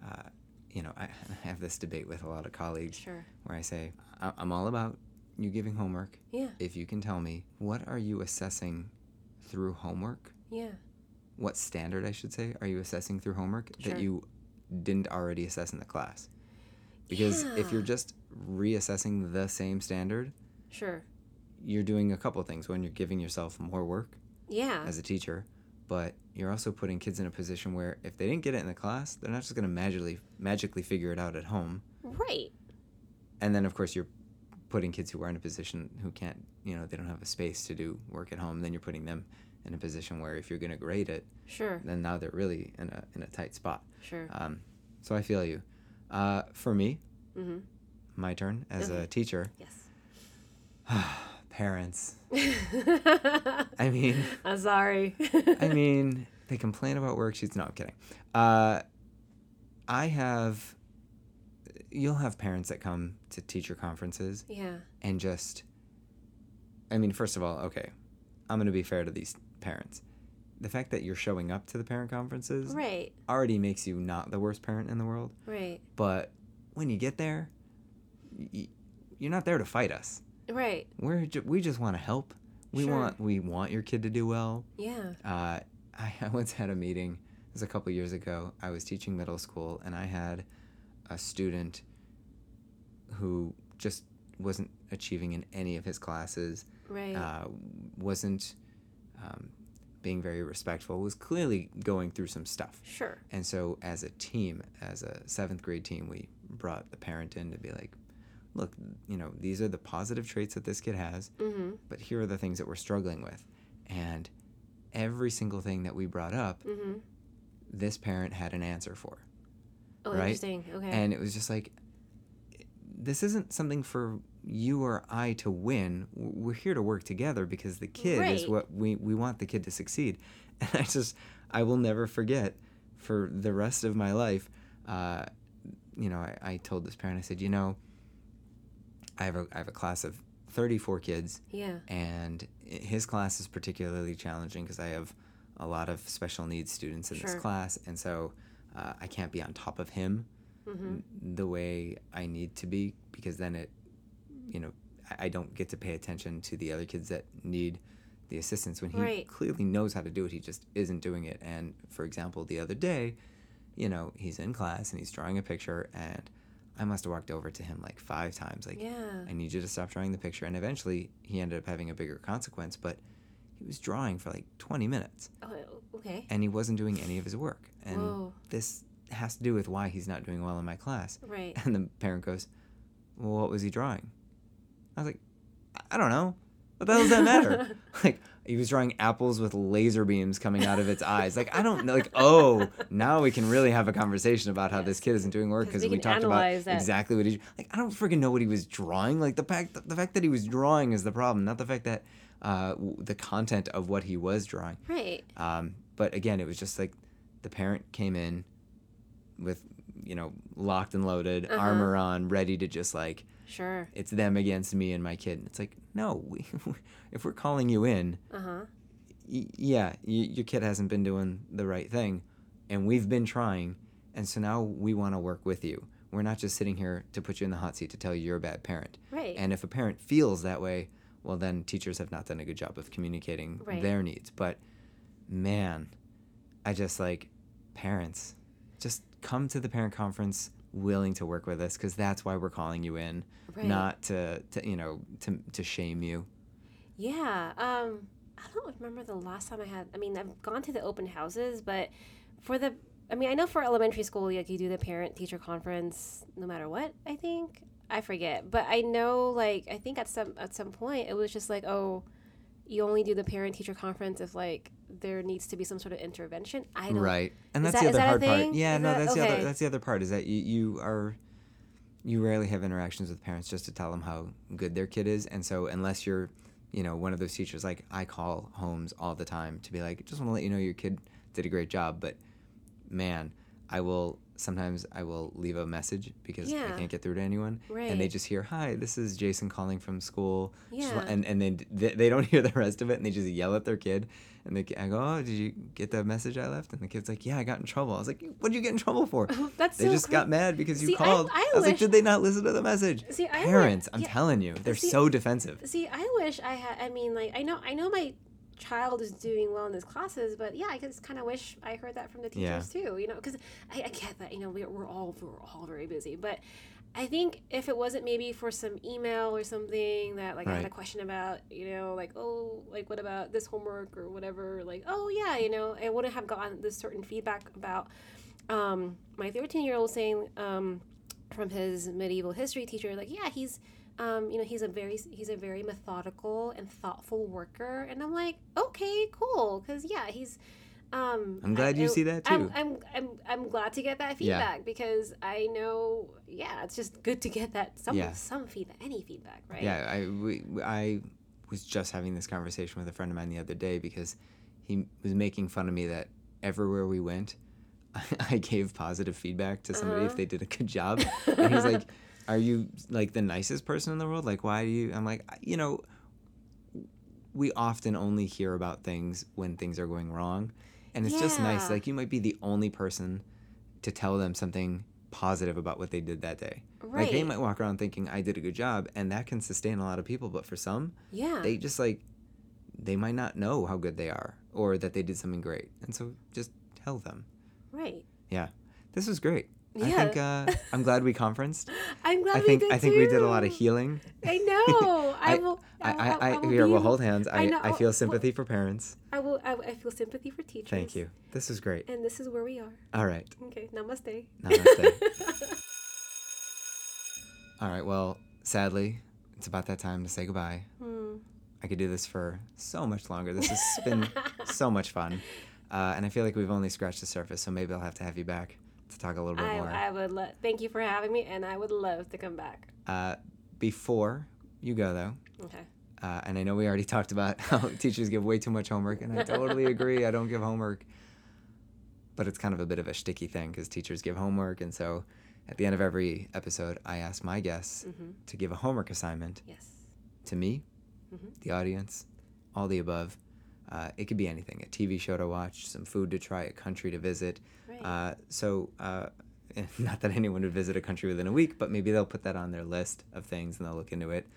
uh, you know, I, I have this debate with a lot of colleagues Sure. where I say, I'm all about you giving homework Yeah. if you can tell me what are you assessing through homework? Yeah. What standard, I should say, are you assessing through homework Sure. that you didn't already assess in the class? Because if you're just reassessing the same standard, Sure. you're doing a couple things. One, you're giving yourself more work Yeah. as a teacher, but you're also putting kids in a position where if they didn't get it in the class, they're not just going to magically magically figure it out at home. right. And then of course you're putting kids who are in a position who can't, you know, they don't have a space to do work at home. Then you're putting them in a position where if you're going to grade it, Sure. then now they're really in a in a tight spot. Sure. Um, so I feel you. Uh, for me, Mm-hmm. my turn as a teacher. Yes. Parents. I mean. I'm sorry. I mean, they complain about worksheets. No, I'm kidding. Uh, I have. You'll have parents that come to teacher conferences yeah. and just. I mean, first of all, okay, I'm going to be fair to these parents. The fact that you're showing up to the parent conferences Right. already makes you not the worst parent in the world. Right. But when you get there, y- you're not there to fight us. Right. We're ju- we just want to help. We Sure. want we want your kid to do well. Yeah. Uh, I, I once had a meeting. It was a couple years ago. I was teaching middle school, and I had a student who just wasn't achieving in any of his classes. Right. Uh, wasn't um, being very respectful. Was clearly going through some stuff. sure. And so, as a team, as a seventh grade team, we brought the parent in to be like, look, you know, these are the positive traits that this kid has, Mm-hmm. but here are the things that we're struggling with. And every single thing that we brought up, Mm-hmm. this parent had an answer for. Oh, Right? interesting. Okay. And it was just like, this isn't something for you or I to win. We're here to work together because the kid is what we, we want the kid to succeed. And I just, I will never forget for the rest of my life. Uh, you know, I, I told this parent, I said, you know, I have a, I have a class of 34 kids yeah. and his class is particularly challenging because I have a lot of special needs students in this class, and so uh, I can't be on top of him Mm-hmm. the way I need to be because then it, you know, I, I don't get to pay attention to the other kids that need the assistance when he Right. clearly knows how to do it. He just isn't doing it. And for example, the other day, you know, he's in class and he's drawing a picture, and I must have walked over to him like five times, like. Yeah. I need you to stop drawing the picture. And eventually he ended up having a bigger consequence, but he was drawing for like 20 minutes Oh, okay. and he wasn't doing any of his work. And Whoa. this has to do with why he's not doing well in my class. Right. And the parent goes, Well, what was he drawing? I was like, I- don't know. What the hell does that matter? like, he was drawing apples with laser beams coming out of its eyes. Like, I don't know. Like, oh, now we can really have a conversation about how this kid isn't doing work because we we, talked about that. exactly what he like. I don't freaking know what he was drawing. Like the fact the fact that he was drawing is the problem, not the fact that uh, w- the content of what he was drawing. Right. Um, but again, it was just like the parent came in with you know locked and loaded, Uh-huh. armor on, ready to just like Sure. it's them against me and my kid. And it's like no, we, if we're calling you in, Uh huh. y- yeah, y- your kid hasn't been doing the right thing, and we've been trying, and so now we want to work with you. We're not just sitting here to put you in the hot seat to tell you you're a bad parent. Right. And if a parent feels that way, well, then teachers have not done a good job of communicating Right. their needs. But man, I just like parents, just come to the parent conference willing to work with us because that's why we're calling you in, Right. not to, to you know to to shame you. Yeah. Um, I don't remember the last time I had. I mean, I've gone to the open houses, but for the, I mean, I know for elementary school, like you do the parent teacher conference no matter what. I think. I forget, but I know like I think at some at some point it was just like oh, you only do the parent teacher conference if like there needs to be some sort of intervention. I don't. Right, and that's that- the other hard part. Yeah, Is no, that- that's the other that's the other part is that you you are you rarely have interactions with parents just to tell them how good their kid is, and so unless you're you know one of those teachers like I call homes all the time to be like just want to let you know your kid did a great job, but man, I will sometimes I will leave a message because I can't get through to anyone, and they just hear hi, this is Jason calling from school, Yeah. and and then they, they don't hear the rest of it, and they just yell at their kid. And the, ki- I go, oh, did you get the message I left? And the kid's like, yeah, I got in trouble. I was like, what did you get in trouble for? That's they so just got mad because you See, I- called. I was like, did they not listen to the message? See, I Parents, I'm yeah, telling you, they're see- so defensive. See, I wish I had. I mean, like I know I know my child is doing well in his classes, but yeah, I just kind of wish I heard that from the Yeah. teachers too. You know, because I, I get that. You know, we're, we're all we're all very busy, but. I think if it wasn't maybe for some email or something that like I had a question about, you know, like oh, like what about this homework or whatever, like oh yeah, you know, I wouldn't have gotten this certain feedback about um, my 13 year old saying um, from his medieval history teacher, like yeah, he's um, you know he's a very he's a very methodical and thoughtful worker, and I'm like okay, cool, because yeah, he's. Um, I'm glad you see that, too. I'm. I'm, I'm, I'm glad to get that Yeah. feedback because I know, yeah, it's just good to get that some Yeah. some feedback, any feedback, right? Yeah, I, we, I was just having this conversation with a friend of mine the other day because he was making fun of me that everywhere we went, I gave positive feedback to somebody if Uh-huh. they did a good job. and he's like, Are you like the nicest person in the world? Like, why do you? I'm like, you know, we often only hear about things when things are going wrong. And it's just nice. Like, you might be the only person to tell them something positive about what they did that day. Right. Like, they might walk around thinking, I did a good job. And that can sustain a lot of people. But for some, yeah, they just like, they might not know how good they are or that they did something great. And so just tell them. right. Yeah. This was great. I Yeah. think uh, I'm glad we conferenced. I'm glad I we think did I think we did a lot of healing. I know. I, I- will. I, I, I, will here we'll hold hands. I, I know. I feel well- sympathy for parents. I will. I, I feel sympathy for teachers. Thank you. This is great. And this is where we are. All right. Okay. Namaste. Namaste. All right. Well, sadly, it's about that time to say goodbye. Hmm. I could do this for so much longer. This has been so much fun. Uh, and I feel like we've only scratched the surface, so maybe I'll have to have you back to talk a little bit I, more. I would love. Thank you for having me, and I would love to come back. Uh, before you go, though, Okay. uh, and I know we already talked about how teachers give way too much homework, and I totally agree. I don't give homework. But it's kind of a bit of a sticky thing because teachers give homework, and so at the end of every episode, I ask my guests Mm-hmm. to give a homework assignment Yes. to me, Mhm. the audience, all the above. Uh, it could be anything: a TV show to watch, some food to try, a country to visit. Uh, so, uh, not that anyone would visit a country within a week, but maybe they'll put that on their list of things and they'll look into it.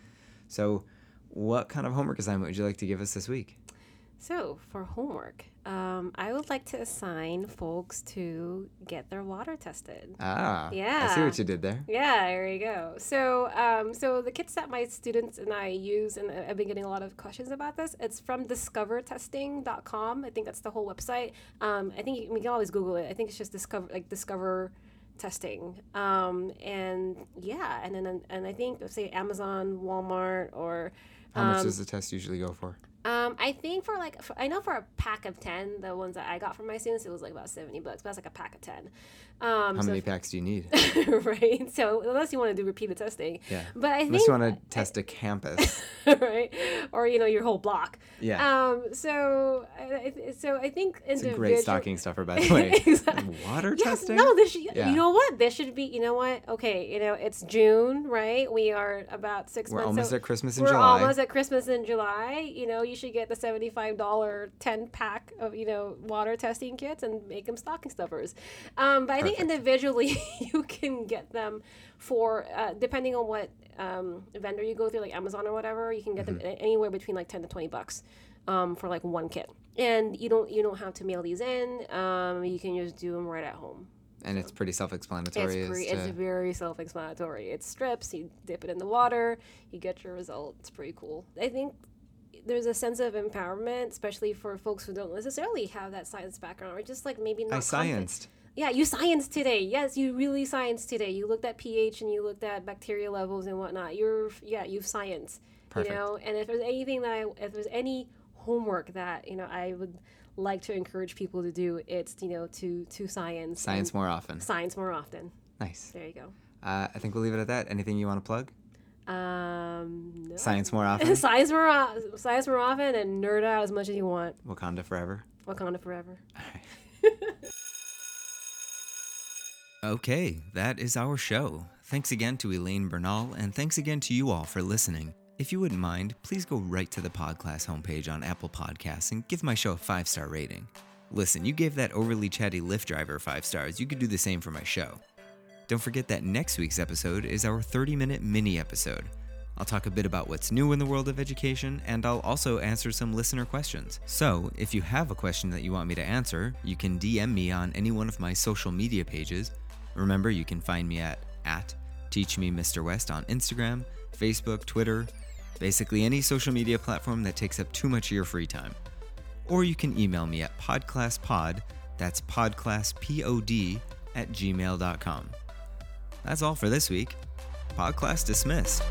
So, what kind of homework assignment would you like to give us this week? So for homework, um, I would like to assign folks to get their water tested. Ah, yeah. I see what you did there. Yeah, there you go. So, um, so the kits that my students and I use, and I've been getting a lot of questions about this. It's from discovertesting.com. I think that's the whole website. Um, I think you, we can always Google it. I think it's just discover like discover testing. Um, and yeah, and then and I think say Amazon, Walmart, or How much um, does the test usually go for? Um, I think for like for, I know for a pack of ten, the ones that I got from my students, it was like about seventy bucks. But that's like a pack of ten. Um, How so many packs do you need? right? So unless you want to do repeated testing, Yeah. but I Unless think you want to test a campus. right, or you know your whole block. Yeah. Um. So, I, so I think It's a great stocking stuffer, by the way. Exactly. Water Yes, testing? no, this should, Yeah. you know what? This should be, you know what? Okay, you know, it's June, right? We are about 6 We're months almost so at Christmas in we're July. almost at Christmas in July. You know, you should get the $75 10 pack of, you know, water testing kits and make them stocking stuffers. Um, but I think individually you can get them for, uh, depending on what um, vendor you go through, like Amazon or whatever, you can get Mm-hmm. them anywhere between like 10 to 20 bucks um, for like one kit. And you don't you don't have to mail these in. Um, you can just do them right at home. and it's pretty self-explanatory. It's, as pre- to- it's very self-explanatory. It strips. You dip it in the water. You get your result. It's pretty cool. I think there's a sense of empowerment, especially for folks who don't necessarily have that science background, or just like maybe not. I confident- scienced. Yeah, you science today. Yes, you really science today. You looked at pH and you looked at bacteria levels and whatnot. You're yeah, you've science. Perfect. You know, and if there's anything that I, if there's any homework that you know I would like to encourage people to do, it's you know to to science. Science more often. Science more often. Nice. There you go. Uh, I think we'll leave it at that. Anything you want to plug? Um, no. Science more often. science more, o- science more often, and nerd out as much as you want. Wakanda forever. Wakanda forever. Okay, that is our show. Thanks again to Elaine Bernal, and thanks again to you all for listening. If you wouldn't mind, please go right to the Podclass homepage on Apple Podcasts and give my show a five star rating. Listen, you gave that overly chatty Lyft driver five stars, you could do the same for my show. Don't forget that next week's episode is our 30 minute mini episode. I'll talk a bit about what's new in the world of education, and I'll also answer some listener questions. So, if you have a question that you want me to answer, you can DM me on any one of my social media pages. Remember, you can find me at, at Teach Me Mr. West on Instagram, Facebook, Twitter, basically any social media platform that takes up too much of your free time. Or you can email me at podclasspod, that's podclasspod at gmail.com. That's all for this week. Podclass dismissed.